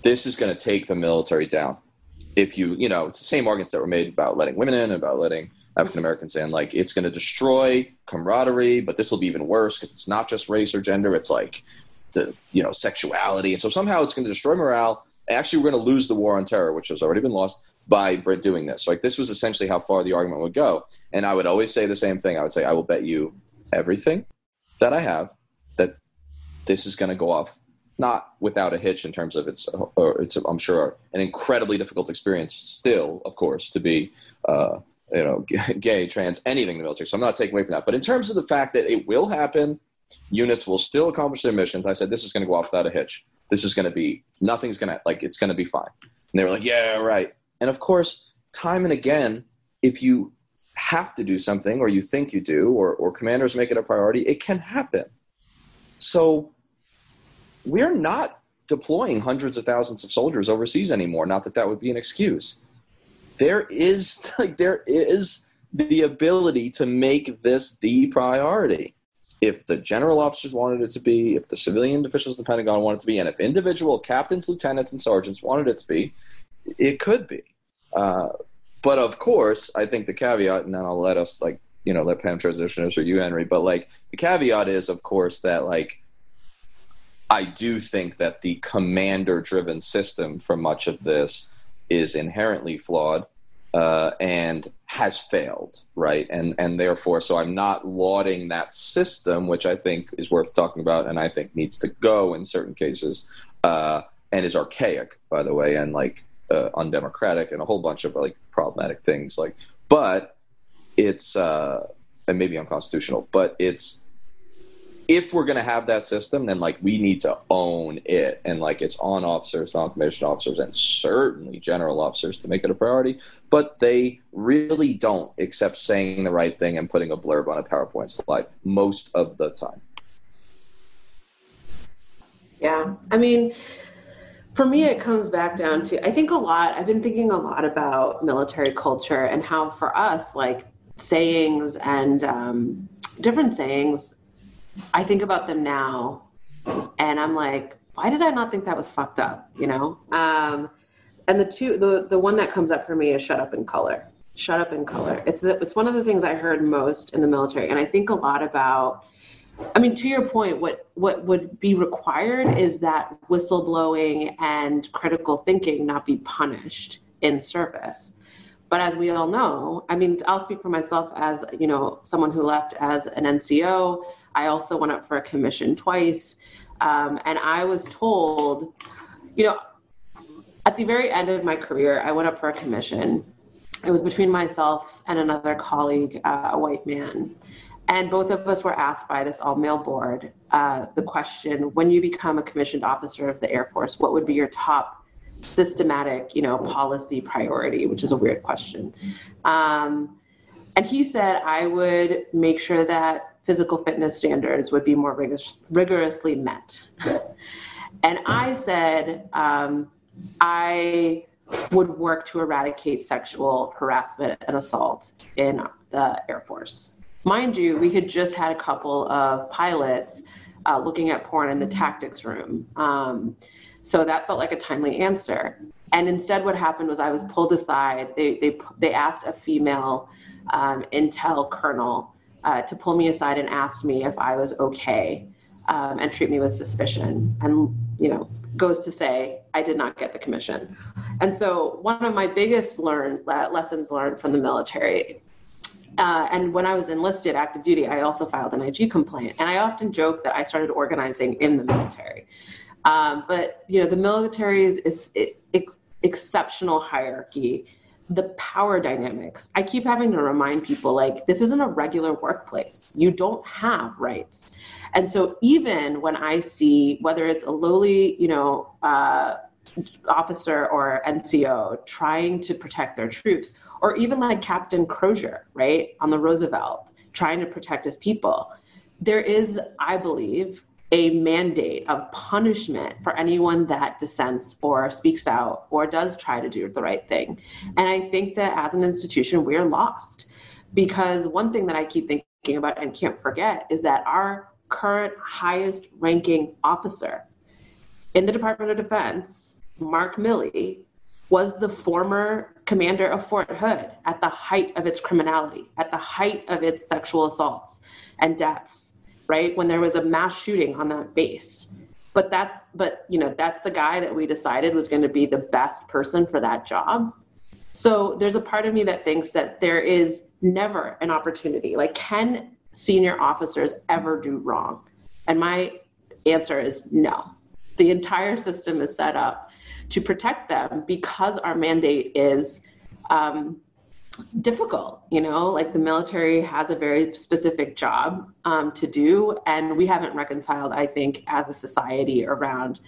this is going to take the military down. If you, you know, it's the same arguments that were made about letting women in, about letting African Americans in. Like, it's going to destroy camaraderie, but this will be even worse because it's not just race or gender. It's like the, you know, sexuality. And so somehow it's going to destroy morale. Actually, we're going to lose the war on terror, which has already been lost by doing this. Like, this was essentially how far the argument would go. And I would always say the same thing. I would say, I will bet you everything that I have that this is going to go off not without a hitch in terms of it's it's I'm sure an incredibly difficult experience still, of course, to be uh, you know gay, trans, anything in the military. So I'm not taking away from that. But in terms of the fact that it will happen, units will still accomplish their missions. I said this is going to go off without a hitch. This is going to be nothing's going to like it's going to be fine. And they were like, yeah, right. And of course, time and again, if you have to do something or you think you do or, or commanders make it a priority, it can happen. So we're not deploying hundreds of thousands of soldiers overseas anymore. Not that that would be an excuse. There is like there is the ability to make this the priority. If the general officers wanted it to be, if the civilian officials of the Pentagon wanted it to be, and if individual captains, lieutenants, and sergeants wanted it to be, it could be. Uh, but of course, I think the caveat, and then I'll let us like you know let Pam transition us or you Henry. But like the caveat is, of course, that like I do think that the commander driven system for much of this is inherently flawed uh, and has failed, right? And and therefore, so I'm not lauding that system, which I think is worth talking about, and I think needs to go in certain cases, uh, and is archaic, by the way, and like uh, undemocratic, and a whole bunch of like problematic things. Like, but it's uh, and maybe unconstitutional, but it's if we're going to have that system, then like we need to own it, and like it's on officers, non-commissioned officers, and certainly general officers to make it a priority. But they really don't, except saying the right thing and putting a blurb on a PowerPoint slide most of the time. Yeah, I mean, for me, it comes back down to I think a lot. I've been thinking a lot about military culture and how for us, like sayings and um, different sayings I think about them now and I'm like, why did I not think that was fucked up? You know? Um, and the two, the, the one that comes up for me is shut up in color. Shut up in color. It's the, it's one of the things I heard most in the military. And I think a lot about, I mean, to your point, what, what would be required is that whistleblowing and critical thinking not be punished in service. But as we all know, I mean, I'll speak for myself as, you know, someone who left as an NCO, I also went up for a commission twice. Um, and I was told, you know, at the very end of my career, I went up for a commission. It was between myself and another colleague, uh, a white man. And both of us were asked by this all male board uh, the question when you become a commissioned officer of the Air Force, what would be your top systematic, you know, policy priority, which is a weird question. Um, and he said I would make sure that physical fitness standards would be more rigorous, rigorously met. and I said, um, I would work to eradicate sexual harassment and assault in the Air Force. Mind you, we had just had a couple of pilots uh, looking at porn in the tactics room. Um, so that felt like a timely answer. And instead, what happened was I was pulled aside. They, they, they asked a female um, intel colonel uh, to pull me aside and ask me if I was okay um, and treat me with suspicion. And, you know, goes to say I did not get the commission. And so one of my biggest learn, lessons learned from the military uh, and when I was enlisted active duty, I also filed an IG complaint. And I often joke that I started organizing in the military. Um, but you know, the military is, is it, it, exceptional hierarchy the power dynamics. I keep having to remind people like this isn't a regular workplace. You don't have rights. And so even when I see whether it's a lowly, you know, uh, officer or NCO trying to protect their troops, or even like Captain Crozier, right, on the Roosevelt, trying to protect his people, there is, I believe, a mandate of punishment for anyone that dissents or speaks out or does try to do the right thing. And I think that as an institution, we're lost because one thing that I keep thinking about and can't forget is that our current highest ranking officer in the Department of Defense, Mark Milley, was the former commander of Fort Hood at the height of its criminality, at the height of its sexual assaults and deaths, right? When there was a mass shooting on that base. But that's but you know, that's the guy that we decided was going to be the best person for that job. So there's a part of me that thinks that there is never an opportunity. Like can senior officers ever do wrong? And my answer is no. The entire system is set up to protect them because our mandate is um, difficult. You know, like the military has a very specific job um, to do, and we haven't reconciled, I think, as a society around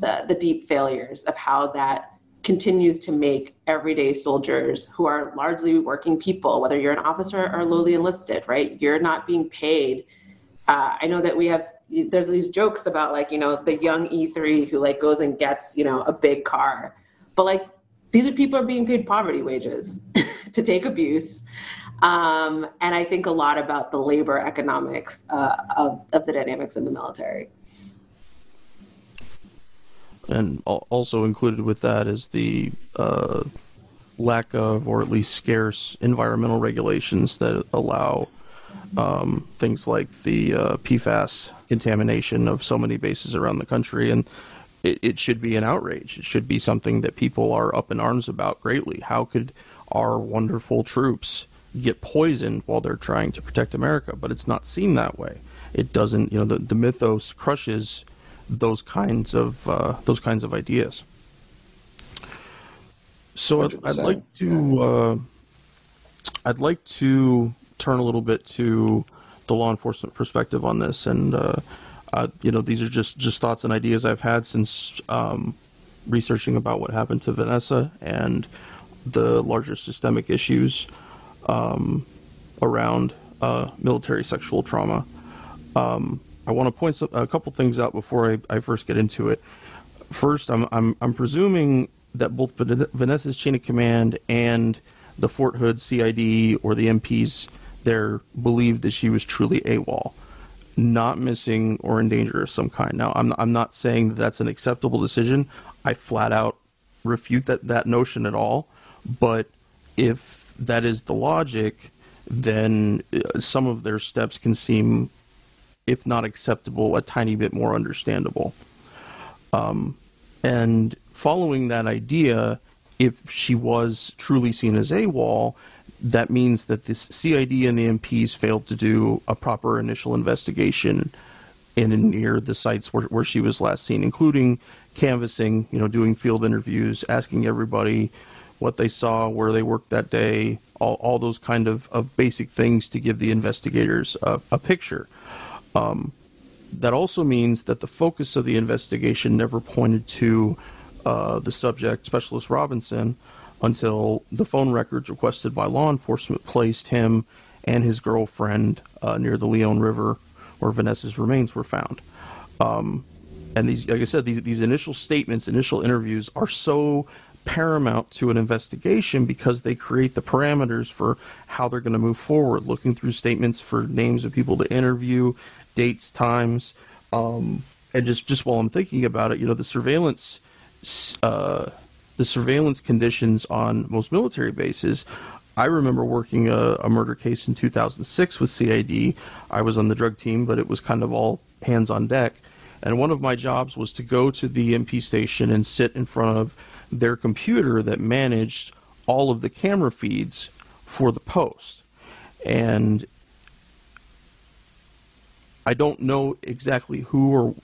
the, the deep failures of how that continues to make everyday soldiers who are largely working people, whether you're an officer or lowly enlisted, right? You're not being paid. Uh, I know that we have there's these jokes about like you know the young E3 who like goes and gets you know a big car, but like these are people are being paid poverty wages to take abuse. Um, and I think a lot about the labor economics uh, of, of the dynamics in the military. And also included with that is the uh, lack of, or at least scarce, environmental regulations that allow um, things like the uh, PFAS contamination of so many bases around the country. And it, it, should be an outrage. It should be something that people are up in arms about greatly. How could our wonderful troops get poisoned while they're trying to protect America? But it's not seen that way. It doesn't. You know, the, the mythos crushes those kinds of uh, those kinds of ideas. So I'd, I'd, like to uh, I'd like to turn a little bit to the law enforcement perspective on this, and uh, uh, you know these are just just thoughts and ideas I've had since um, researching about what happened to Vanessa and the larger systemic issues um, around uh, military sexual trauma. Um, I want to point some, a couple things out before I, I, first get into it. First, I'm, I'm, I'm presuming that both Vanessa's chain of command and the Fort Hood CID or the MPs there believed that she was truly AWOL, not missing or in danger of some kind. Now, I'm, I'm not saying that that's an acceptable decision. I flat out refute that, that notion at all. But if that is the logic, then uh, some of their steps can seem, if not acceptable, a tiny bit more understandable. Um, and following that idea, if she was truly seen as AWOL, that means that the CID and the MPs failed to do a proper initial investigation in and near the sites where, where she was last seen, including canvassing, you know, doing field interviews, asking everybody what they saw, where they worked that day, all, all those kind of, of basic things to give the investigators a, a picture. Um, that also means that the focus of the investigation never pointed to uh, the subject, Specialist Robinson, until the phone records requested by law enforcement placed him and his girlfriend uh, near the Leon River where Vanessa's remains were found. Um, and these, like I said, these, these initial statements, initial interviews are so paramount to an investigation because they create the parameters for how they're going to move forward, looking through statements for names of people to interview, dates, times. Um, and just, just while I'm thinking about it, you know, the surveillance uh, the surveillance conditions on most military bases. I remember working a, a, murder case in 2006 with CID. I was on the drug team, but it was kind of all hands on deck. And one of my jobs was to go to the MP station and sit in front of their computer that managed all of the camera feeds for the post. And I don't know exactly who or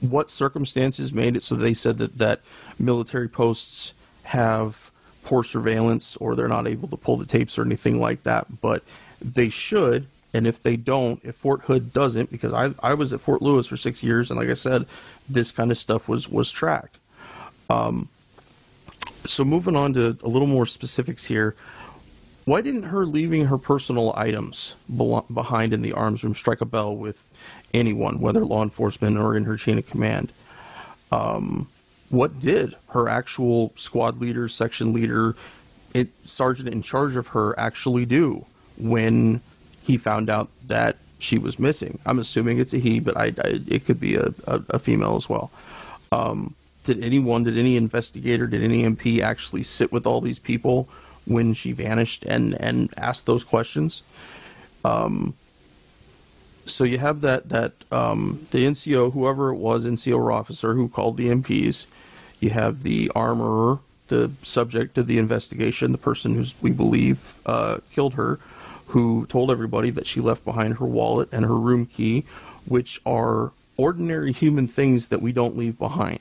what circumstances made it so they said that, that military posts have poor surveillance or they're not able to pull the tapes or anything like that, but they should. And if they don't, if Fort Hood doesn't, because I, I was at Fort Lewis for six years, and like I said, this kind of stuff was was tracked. Um, so moving on to a little more specifics here, why didn't her leaving her personal items behind in the arms room strike a bell with anyone, whether law enforcement or in her chain of command? Um, what did her actual squad leader, section leader, it, sergeant in charge of her actually do when he found out that she was missing? I'm assuming it's a he, but I, I it could be a, a, a female as well. Um, did anyone, did any investigator, did any MP actually sit with all these people when she vanished and and asked those questions. Um, so you have that that um, the NCO, whoever it was, NCO or officer who called the MPs. You have the armorer, the subject of the investigation, the person who we believe uh, killed her, who told everybody that she left behind her wallet and her room key, which are ordinary human things that we don't leave behind.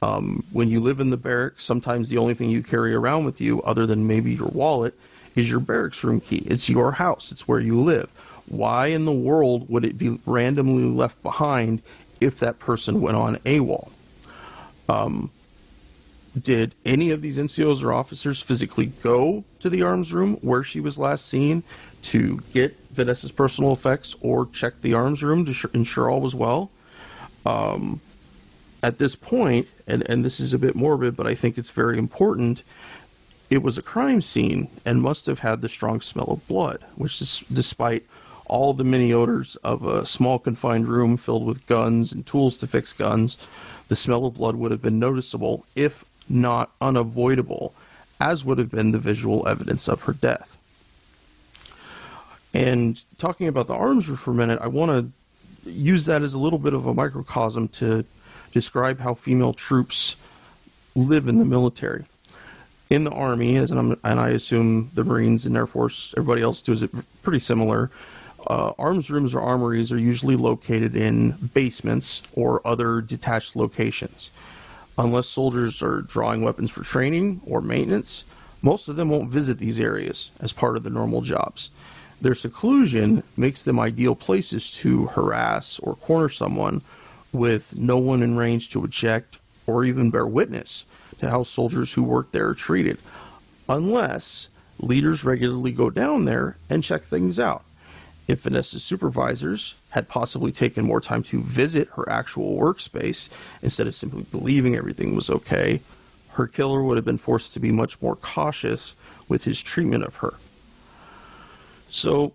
Um, when you live in the barracks, sometimes the only thing you carry around with you, other than maybe your wallet, is your barracks room key. It's your house, it's where you live. Why in the world would it be randomly left behind if that person went on AWOL? Um, did any of these NCOs or officers physically go to the arms room where she was last seen to get Vanessa's personal effects or check the arms room to ensure all was well? Um, at this point, and, and this is a bit morbid, but I think it's very important, it was a crime scene and must have had the strong smell of blood, which is despite all the many odors of a small confined room filled with guns and tools to fix guns, the smell of blood would have been noticeable, if not unavoidable, as would have been the visual evidence of her death. And talking about the arms for a minute, I want to use that as a little bit of a microcosm to describe how female troops live in the military. In the Army, and, and I assume the Marines and Air Force, everybody else does it pretty similar. Uh, arms rooms or armories are usually located in basements or other detached locations. Unless soldiers are drawing weapons for training or maintenance, most of them won't visit these areas as part of the normal jobs. Their seclusion makes them ideal places to harass or corner someone with no one in range to object or even bear witness to how soldiers who work there are treated, unless leaders regularly go down there and check things out. If Vanessa's supervisors had possibly taken more time to visit her actual workspace instead of simply believing everything was okay, her killer would have been forced to be much more cautious with his treatment of her. So,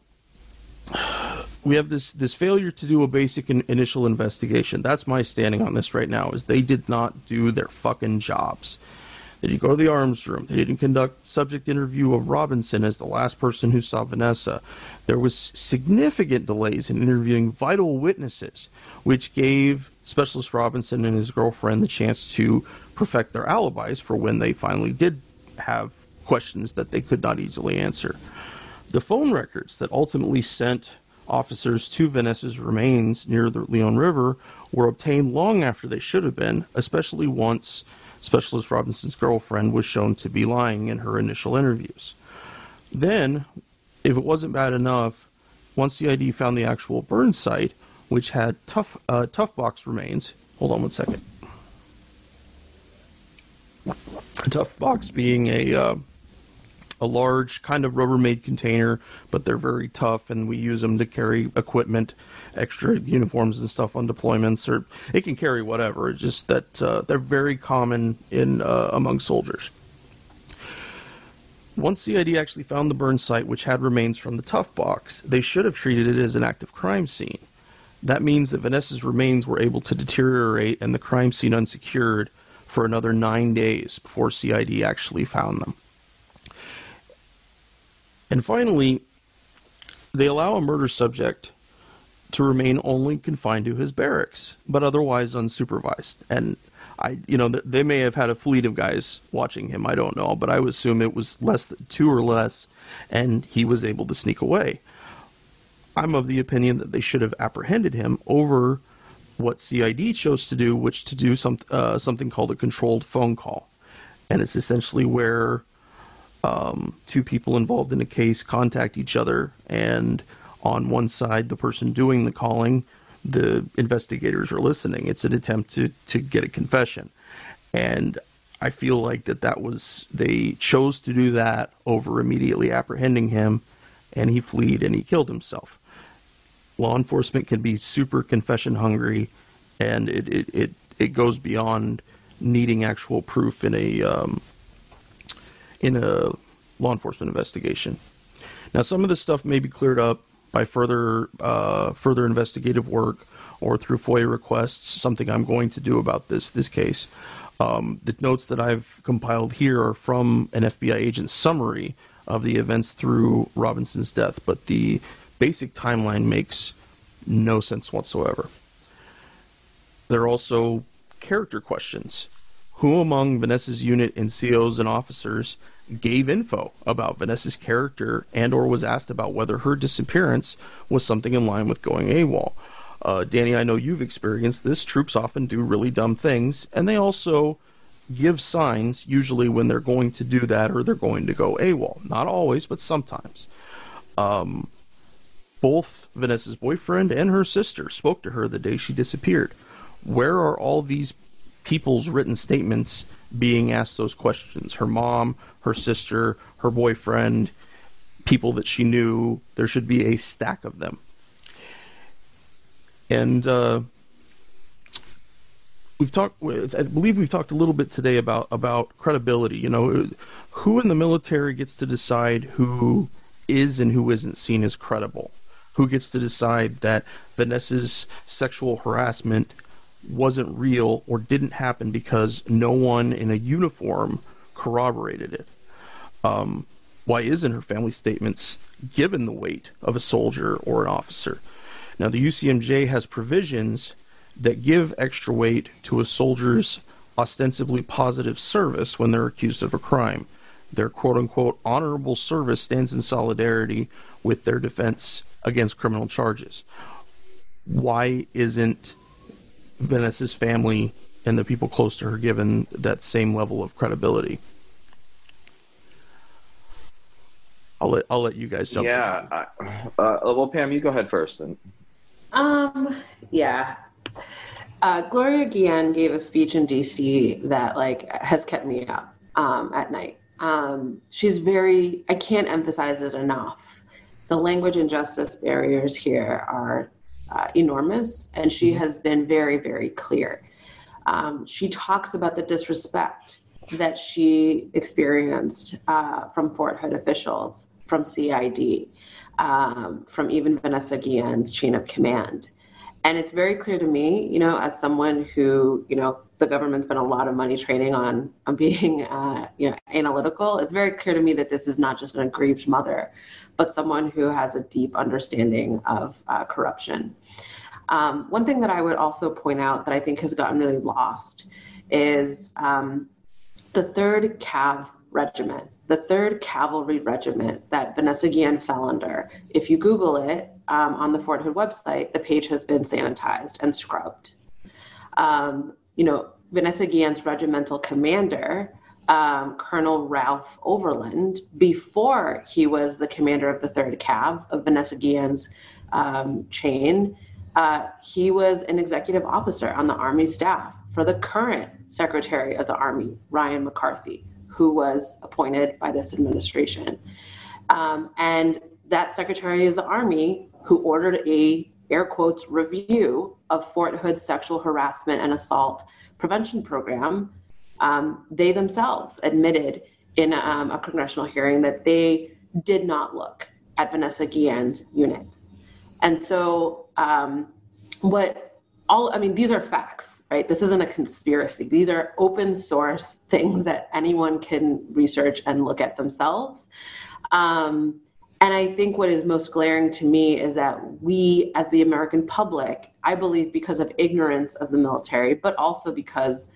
we have this this failure to do a basic in, initial investigation. That's my standing on this right now. Is they did not do their fucking jobs. They didn't go to the arms room. They didn't conduct subject interview of Robinson as the last person who saw Vanessa. There was significant delays in interviewing vital witnesses, which gave Specialist Robinson and his girlfriend the chance to perfect their alibis for when they finally did have questions that they could not easily answer. The phone records that ultimately sent officers to Vanessa's remains near the Leon River were obtained long after they should have been, especially once Specialist Robinson's girlfriend was shown to be lying in her initial interviews. Then, if it wasn't bad enough, once CID found the actual burn site, which had tough uh, tough box remains. Hold on one second. A tough box being a uh, a large kind of Rubbermaid container, but they're very tough, and we use them to carry equipment, extra uniforms and stuff on deployments, or it can carry whatever. It's just that uh, they're very common in uh, among soldiers. Once CID actually found the burn site, which had remains from the tough box, they should have treated it as an active crime scene. That means that Vanessa's remains were able to deteriorate and the crime scene unsecured for another nine days before CID actually found them. And finally, they allow a murder subject to remain only confined to his barracks, but otherwise unsupervised. And I, you know, they may have had a fleet of guys watching him. I don't know, but I would assume it was less than two or less, and he was able to sneak away. I'm of the opinion that they should have apprehended him over what CID chose to do, which to do some uh, something called a controlled phone call, and it's essentially where um, two people involved in a case contact each other, and on one side, the person doing the calling, the investigators are listening. It's an attempt to, to get a confession. And I feel like that that was they chose to do that over immediately apprehending him, and he fled and he killed himself. Law enforcement can be super confession hungry, and it it it, it goes beyond needing actual proof in a um, in a law enforcement investigation. Now, some of this stuff may be cleared up by further uh, further investigative work or through FOIA requests. Something I'm going to do about this this case. Um, the notes that I've compiled here are from an FBI agent's summary of the events through Robinson's death, but the basic timeline makes no sense whatsoever. There are also character questions. Who among Vanessa's unit and COs and officers gave info about Vanessa's character and or was asked about whether her disappearance was something in line with going AWOL? Uh, Danny, I know you've experienced this. Troops often do really dumb things, and they also give signs, usually when they're going to do that or they're going to go AWOL. Not always, but sometimes. Um, both Vanessa's boyfriend and her sister spoke to her the day she disappeared. Where are all these people's written statements being asked those questions? Her mom, her sister, her boyfriend, people that she knew. There should be a stack of them and uh, we've talked. I believe we've talked a little bit today about about credibility. You know, who in the military gets to decide who is and who isn't seen as credible? Who gets to decide that Vanessa's sexual harassment wasn't real or didn't happen because no one in a uniform corroborated it? Um, why isn't her family statements given the weight of a soldier or an officer? Now, the UCMJ has provisions that give extra weight to a soldier's ostensibly positive service when they're accused of a crime. Their quote unquote honorable service stands in solidarity with their defense against criminal charges. Why isn't Vanessa's family and the people close to her given that same level of credibility? I'll let I'll let you guys jump. Yeah. I, uh, well, Pam, you go ahead first. And um, yeah. Uh, Gloria Guillen gave a speech in DC that like has kept me up um, at night. Um, she's very, I can't emphasize it enough. The language and justice barriers here are uh, enormous, and she has been very, very clear. Um, she talks about the disrespect that she experienced uh, from Fort Hood officials, from CID, um, from even Vanessa Guillen's chain of command. And it's very clear to me, you know, as someone who, you know, the government spent a lot of money training on on being, uh, you know, analytical. It's very clear to me that this is not just an aggrieved mother, but someone who has a deep understanding of uh, corruption. Um, one thing that I would also point out that I think has gotten really lost is um, the third Cav regiment the 3rd Cavalry Regiment that Vanessa Guillen fell under. If you Google it um, on the Fort Hood website, the page has been sanitized and scrubbed. Um, you know, Vanessa Guillen's regimental commander, um, Colonel Ralph Overland, before he was the commander of the 3rd Cav of Vanessa Guillen's um, chain, uh, he was an executive officer on the Army staff for the current Secretary of the Army, Ryan McCarthy who was appointed by this administration. Um, and that Secretary of the Army, who ordered a air quotes review of Fort Hood's sexual harassment and assault prevention program, um, they themselves admitted in um, a congressional hearing that they did not look at Vanessa Guillen's unit. And so, um, what all, I mean, these are facts right? This isn't a conspiracy. These are open source things that anyone can research and look at themselves. Um, and I think what is most glaring to me is that we, as the American public, I believe because of ignorance of the military, but also because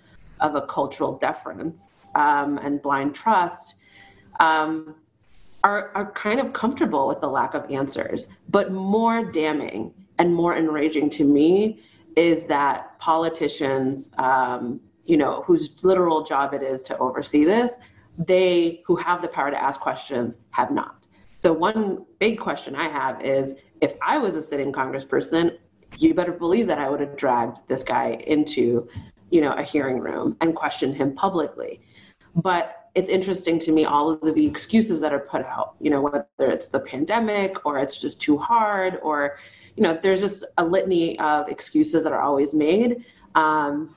of a cultural deference um, and blind trust, um, are, are kind of comfortable with the lack of answers. But more damning and more enraging to me is that politicians, um, you know, whose literal job it is to oversee this, they who have the power to ask questions have not. So one big question I have is if I was a sitting congressperson, you better believe that I would have dragged this guy into, you know, a hearing room and questioned him publicly. but it's interesting to me all of the excuses that are put out. You know, whether it's the pandemic or it's just too hard, or you know, there's just a litany of excuses that are always made. Um,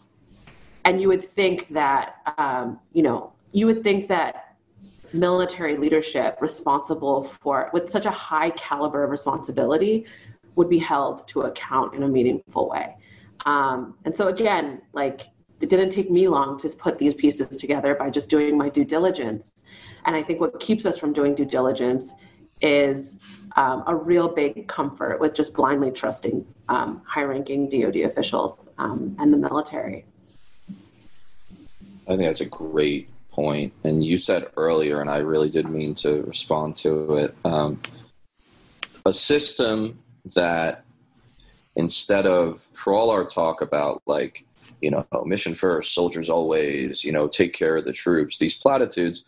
and you would think that um, you know, you would think that military leadership responsible for with such a high caliber of responsibility would be held to account in a meaningful way. Um, and so again, like it didn't take me long to put these pieces together by just doing my due diligence. And I think what keeps us from doing due diligence is um, a real big comfort with just blindly trusting um, high ranking DoD officials um, and the military. I think that's a great point. And you said earlier, and I really did mean to respond to it um, a system that instead of, for all our talk about like, you know, mission first, soldiers always, you know, take care of the troops, these platitudes,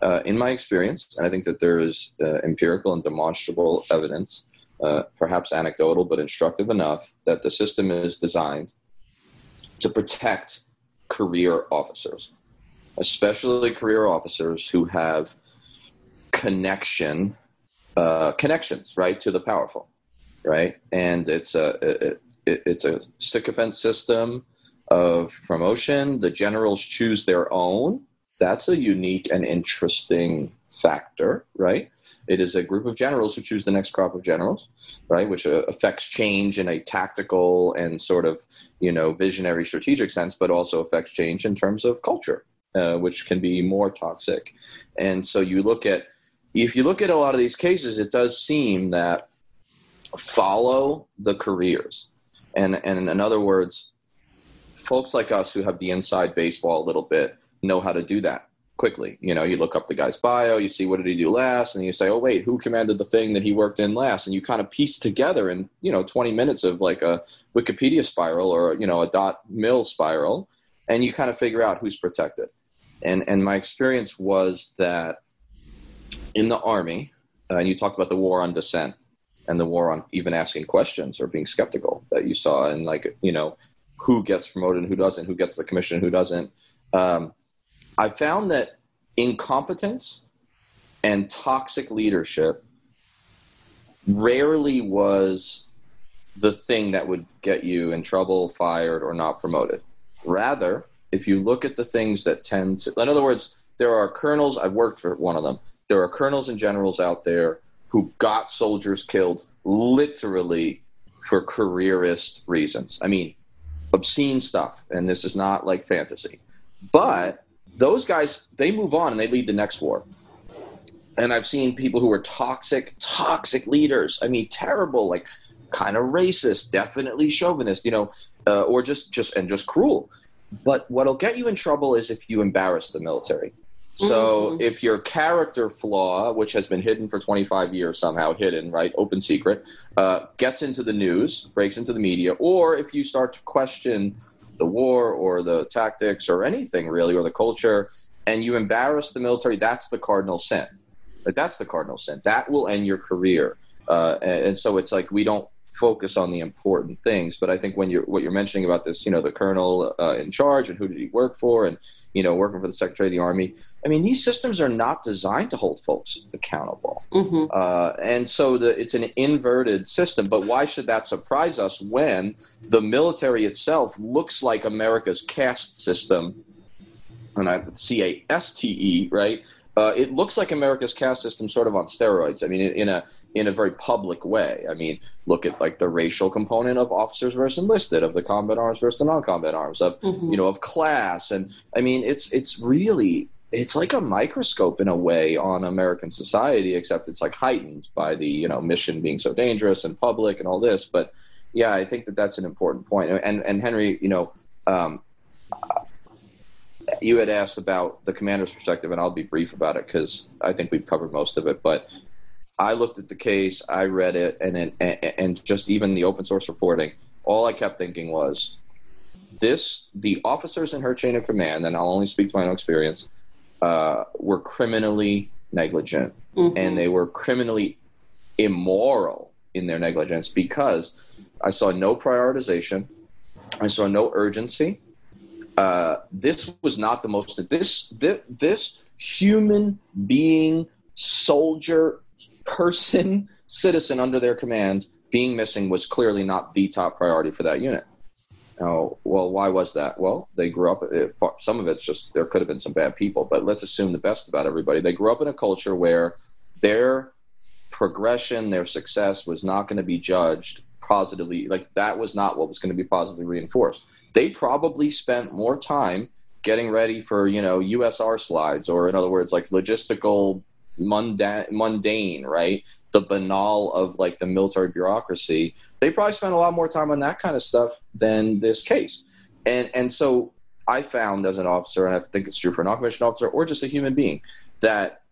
uh, in my experience, and I think that there is uh, empirical and demonstrable evidence, uh, perhaps anecdotal but instructive enough, that the system is designed to protect career officers, especially career officers who have connection, uh, connections, right, to the powerful, right, and it's a it, it, it's a sycophant system of promotion. The generals choose their own. That's a unique and interesting factor, right? It is a group of generals who choose the next crop of generals, right? Which uh, affects change in a tactical and sort of, you know, visionary strategic sense, but also affects change in terms of culture, uh, which can be more toxic. And so you look at, if you look at a lot of these cases, it does seem that follow the careers. And, and in other words, folks like us who have the inside baseball a little bit know how to do that quickly. You know, you look up the guy's bio, you see what did he do last, and you say, oh wait, who commanded the thing that he worked in last? And you kind of piece together in you know 20 minutes of like a Wikipedia spiral or you know a dot mil spiral, and you kind of figure out who's protected. And and my experience was that in the army, uh, and you talked about the war on dissent and the war on even asking questions or being skeptical that you saw, and like you know who gets promoted and who doesn't, who gets the commission and who doesn't. Um, I found that incompetence and toxic leadership rarely was the thing that would get you in trouble, fired, or not promoted. Rather, if you look at the things that tend to, in other words, there are colonels, I've worked for one of them, there are colonels and generals out there who got soldiers killed literally for careerist reasons. I mean, obscene stuff, and this is not like fantasy. But those guys, they move on and they lead the next war. And I've seen people who are toxic, toxic leaders. I mean, terrible, like kind of racist, definitely chauvinist, you know, uh, or just just and just cruel. But what'll get you in trouble is if you embarrass the military. So mm-hmm. if your character flaw, which has been hidden for 25 years somehow, hidden, right, open secret, uh, gets into the news, breaks into the media, or if you start to question the war or the tactics or anything really, or the culture, and you embarrass the military, that's the cardinal sin. But that's the cardinal sin. That will end your career. Uh, and, and so it's like we don't focus on the important things. But I think when you're what you're mentioning about this, you know, the colonel uh, in charge and who did he work for, and you know, working for the Secretary of the Army. I mean, these systems are not designed to hold folks accountable, mm-hmm. uh, and so the, it's an inverted system. But why should that surprise us when the military itself looks like America's caste system? And I C A S T E, right? Uh, it looks like America's caste system sort of on steroids. I mean, in, a in a very public way. I mean, look at like the racial component of officers versus enlisted, of the combat arms versus the non-combat arms, of mm-hmm. you know, of class, and I mean, it's it's really it's like a microscope in a way on American society, except it's like heightened by the you know mission being so dangerous and public and all this. But yeah, I think that that's an important point. And and Henry, you know. Um, you had asked about the commander's perspective, and I'll be brief about it because I think we've covered most of it. But I looked at the case, I read it, and it, and just even the open source reporting. All I kept thinking was, this: the officers in her chain of command, and I'll only speak to my own experience, uh, were criminally negligent, mm-hmm. and they were criminally immoral in their negligence because I saw no prioritization, I saw no urgency uh, this was not the most this this, this human being soldier person citizen under their command being missing was clearly not the top priority for that unit. Now, well, why was that? Well, they grew up. It, some of it's just there could have been some bad people, but let's assume the best about everybody. They grew up in a culture where their progression, their success was not going to be judged positively. Like that was not what was going to be positively reinforced. They probably spent more time getting ready for you know USR slides, or in other words, like logistical mundane, mundane, right? The banal of like the military bureaucracy. They probably spent a lot more time on that kind of stuff than this case. And and so I found as an officer, and I think it's true for a non-commissioned officer or just a human being, that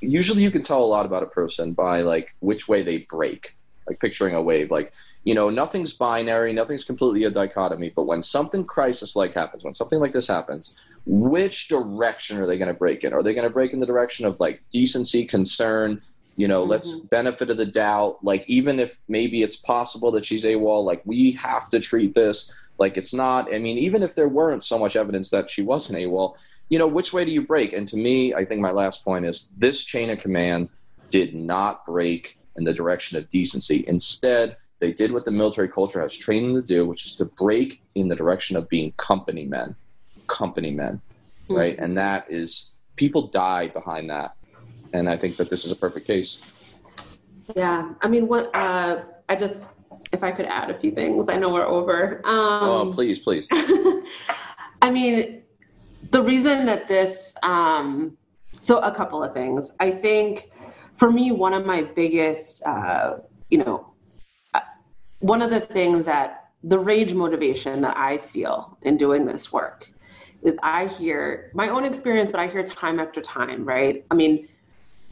usually you can tell a lot about a person by like which way they break. Like picturing a wave, like you know, nothing's binary, nothing's completely a dichotomy. But when something crisis-like happens, when something like this happens, which direction are they going to break in? Are they going to break in the direction of like decency, concern? You know, mm-hmm. let's benefit of the doubt. Like, even if maybe it's possible that she's AWOL, like, we have to treat this like it's not. I mean, even if there weren't so much evidence that she wasn't AWOL, you know, which way do you break? And to me, I think my last point is this chain of command did not break in the direction of decency. Instead, they did what the military culture has trained them to do, which is to break in the direction of being company men company men, mm-hmm. right? And that is people die behind that, and I think that this is a perfect case. Yeah, I mean, what uh, I just if I could add a few things, I know we're over. Um, oh, please, please. I mean, the reason that this, um, so a couple of things. I think for me, one of my biggest, uh, you know, one of the things that the rage motivation that I feel in doing this work is I hear my own experience, but I hear time after time, right? I mean,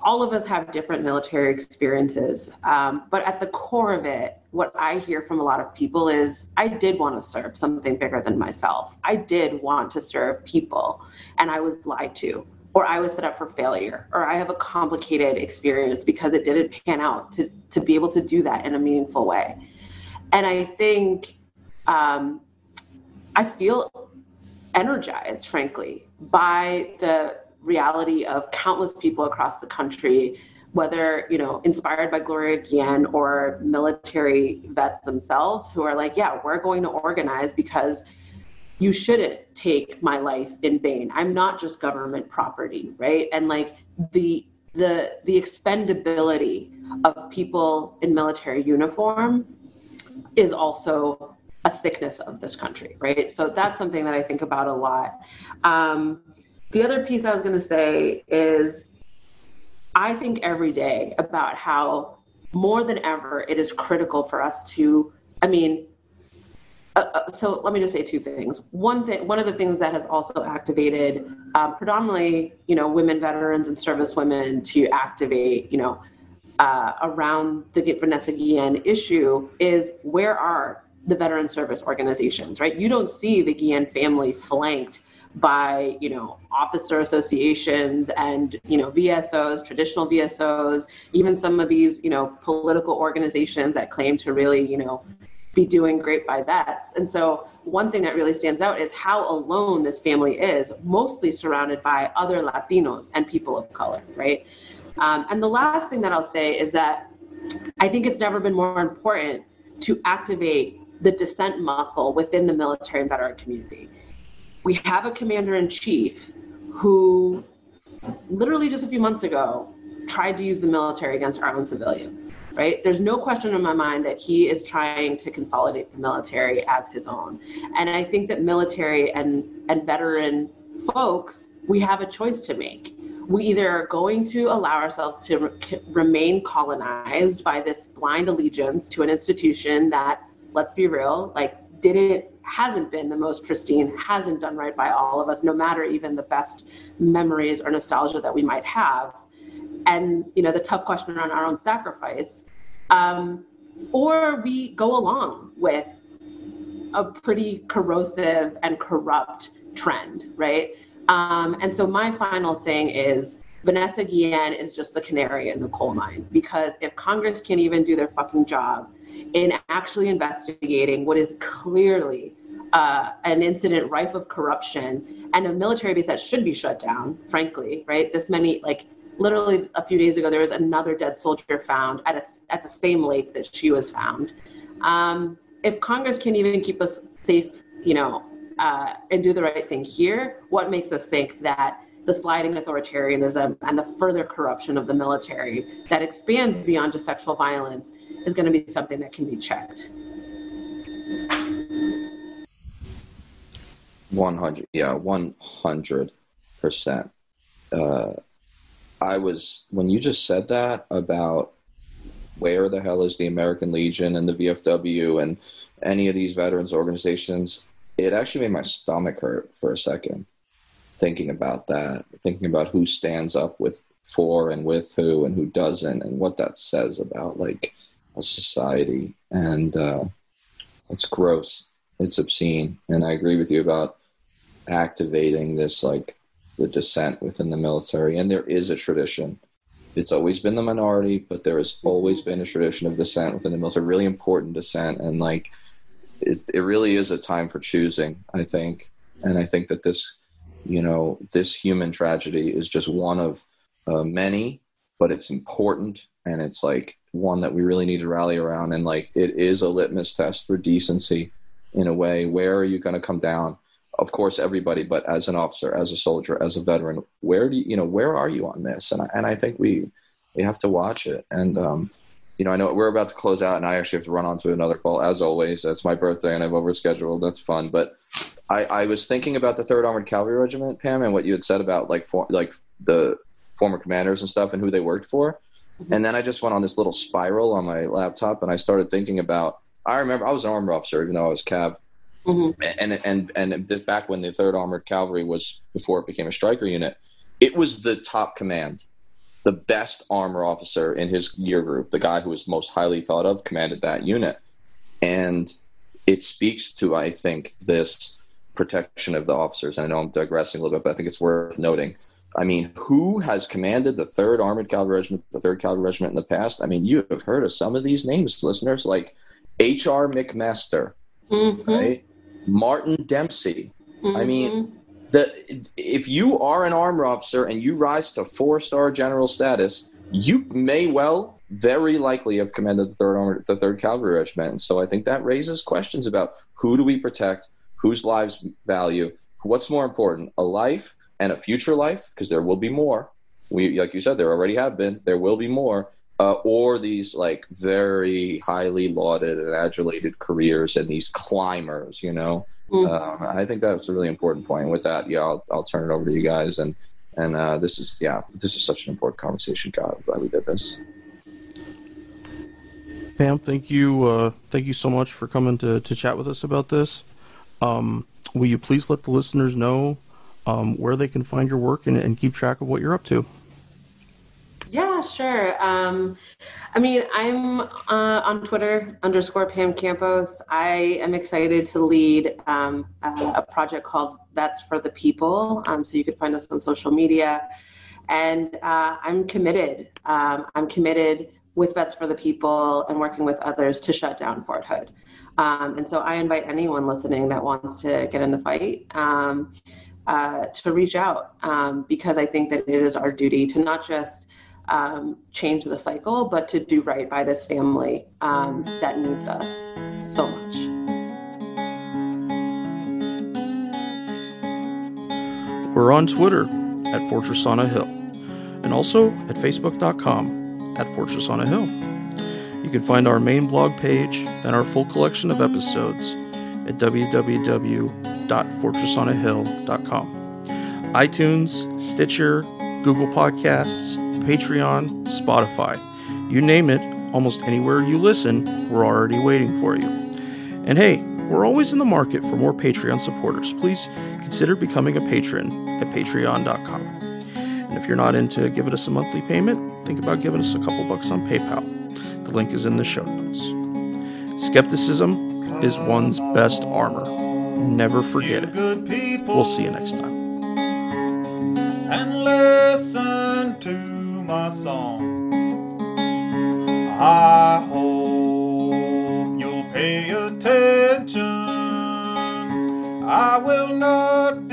all of us have different military experiences, um, but at the core of it, what I hear from a lot of people is I did want to serve something bigger than myself. I did want to serve people, and I was lied to, or I was set up for failure, or I have a complicated experience because it didn't pan out to, to be able to do that in a meaningful way. And I think um, I feel energized, frankly, by the reality of countless people across the country, whether, you know, inspired by Gloria Guillen or military vets themselves who are like, yeah, we're going to organize because you shouldn't take my life in vain. I'm not just government property, right? And like the the the expendability of people in military uniform is also a sickness of this country, right? So that's something that I think about a lot. Um, the other piece I was going to say is I think every day about how more than ever it is critical for us to, I mean, uh, uh, so let me just say two things. One thing, one of the things that has also activated um, predominantly, you know, women veterans and service women to activate, you know, uh, around the Vanessa Guillen issue is where are the veteran service organizations, right? You don't see the Guillen family flanked by you know officer associations and you know VSOs, traditional VSOs, even some of these you know political organizations that claim to really you know be doing great by vets. And so one thing that really stands out is how alone this family is, mostly surrounded by other Latinos and people of color, right? Um, and the last thing that I'll say is that I think it's never been more important to activate the dissent muscle within the military and veteran community. We have a commander in chief who literally just a few months ago tried to use the military against our own civilians, right? There's no question in my mind that he is trying to consolidate the military as his own. And I think that military and, and veteran folks, we have a choice to make. We either are going to allow ourselves to re- remain colonized by this blind allegiance to an institution that let's be real, like didn't hasn't been the most pristine, hasn't done right by all of us, no matter even the best memories or nostalgia that we might have. And you know, the tough question around our own sacrifice. Um, or we go along with a pretty corrosive and corrupt trend, right? Um, and so my final thing is Vanessa Guillen is just the canary in the coal mine because if Congress can't even do their fucking job in actually investigating what is clearly uh, an incident rife of corruption and a military base that should be shut down, frankly, right? This many, like literally a few days ago, there was another dead soldier found at, a, at the same lake that she was found. Um, if Congress can't even keep us safe, you know, uh, and do the right thing here, what makes us think that the sliding authoritarianism and the further corruption of the military that expands beyond just sexual violence is going to be something that can be checked? 100 yeah 100 percent uh, i was when you just said that about where the hell is the american legion and the vfw and any of these veterans organizations it actually made my stomach hurt for a second thinking about that thinking about who stands up with for and with who and who doesn't and what that says about like a society. And uh, it's gross. It's obscene. And i agree with you about activating this like the dissent within the military. And there is a tradition. It's always been the minority but there has always been a tradition of dissent within the military. Really important dissent. And like it, it really is a time for choosing i think. And i think that this you know this human tragedy is just one of uh, many but it's important and it's like one that we really need to rally around. And like it is a litmus test for decency in a way. Where are you going to come down? Of course everybody but as an officer as a soldier as a veteran where do you you know where are you on this? And I, and I think we we have to watch it. And um you know I know we're about to close out and I actually have to run on to another call as always. That's my birthday and I've overscheduled. That's fun. But I I was thinking about the 3rd Armored Cavalry Regiment Pam and what you had said about like for, like the former commanders and stuff and who they worked for. Mm-hmm. and then I just went on this little spiral on my laptop and I started thinking about I remember I was an armor officer even though I was cav Mm-hmm. And and and this, back when the Third Armored Cavalry was before it became a Stryker unit, it was the top command, the best armor officer in his year group, the guy who was most highly thought of, commanded that unit, and it speaks to I think this protection of the officers. And I know I'm digressing a little bit, but I think it's worth noting. I mean, who has commanded the Third Armored Cavalry Regiment, the Third Cavalry Regiment in the past? I mean, you have heard of some of these names, listeners, like H.R. McMaster, mm-hmm. right? Martin Dempsey. Mm-hmm. I mean, if you are an armor officer and you rise to four star general status, you may well very likely have commanded the third armor, the third cavalry regiment. And so I think that raises questions about who do we protect, whose lives value, what's more important, a life and a future life, because there will be more. We, like you said, there already have been. There will be more. Uh, or these like very highly lauded and adulated careers and these climbers, you know. Mm. Um, I think that's a really important point. With that, yeah, I'll, I'll turn it over to you guys. And and uh, this is yeah, this is such an important conversation. God, I'm glad we did this. Pam, thank you, uh, thank you so much for coming to to chat with us about this. Um, will you please let the listeners know um, where they can find your work and, and keep track of what you're up to? Yeah, sure. Um, I mean, I'm uh, on Twitter underscore Pam Campos. I am excited to lead um, a, a, project called Vets for the People. Um, so you can find us on social media. And uh, I'm committed. Um, I'm committed with Vets for the People and working with others to shut down Fort Hood. Um, and so I invite anyone listening that wants to get in the fight. Um, uh, to reach out because I think that it is our duty to not just um, change the cycle, but to do right by this family um, that needs us so much. We're on Twitter at Fortress on a Hill and also at Facebook.com at Fortress on a Hill. You can find our main blog page and our full collection of episodes at www.fortressonahill.com. iTunes, Stitcher, Google Podcasts, Patreon, Spotify. You name it, almost anywhere you listen, we're already waiting for you. And hey, we're always in the market for more Patreon supporters. Please consider becoming a patron at patreon.com. And if you're not into giving us a monthly payment, think about giving us a couple bucks on PayPal. The link is in the show notes. Skepticism is one's best armor. Never forget it. We'll see you next time. My song. I hope you'll pay attention I will not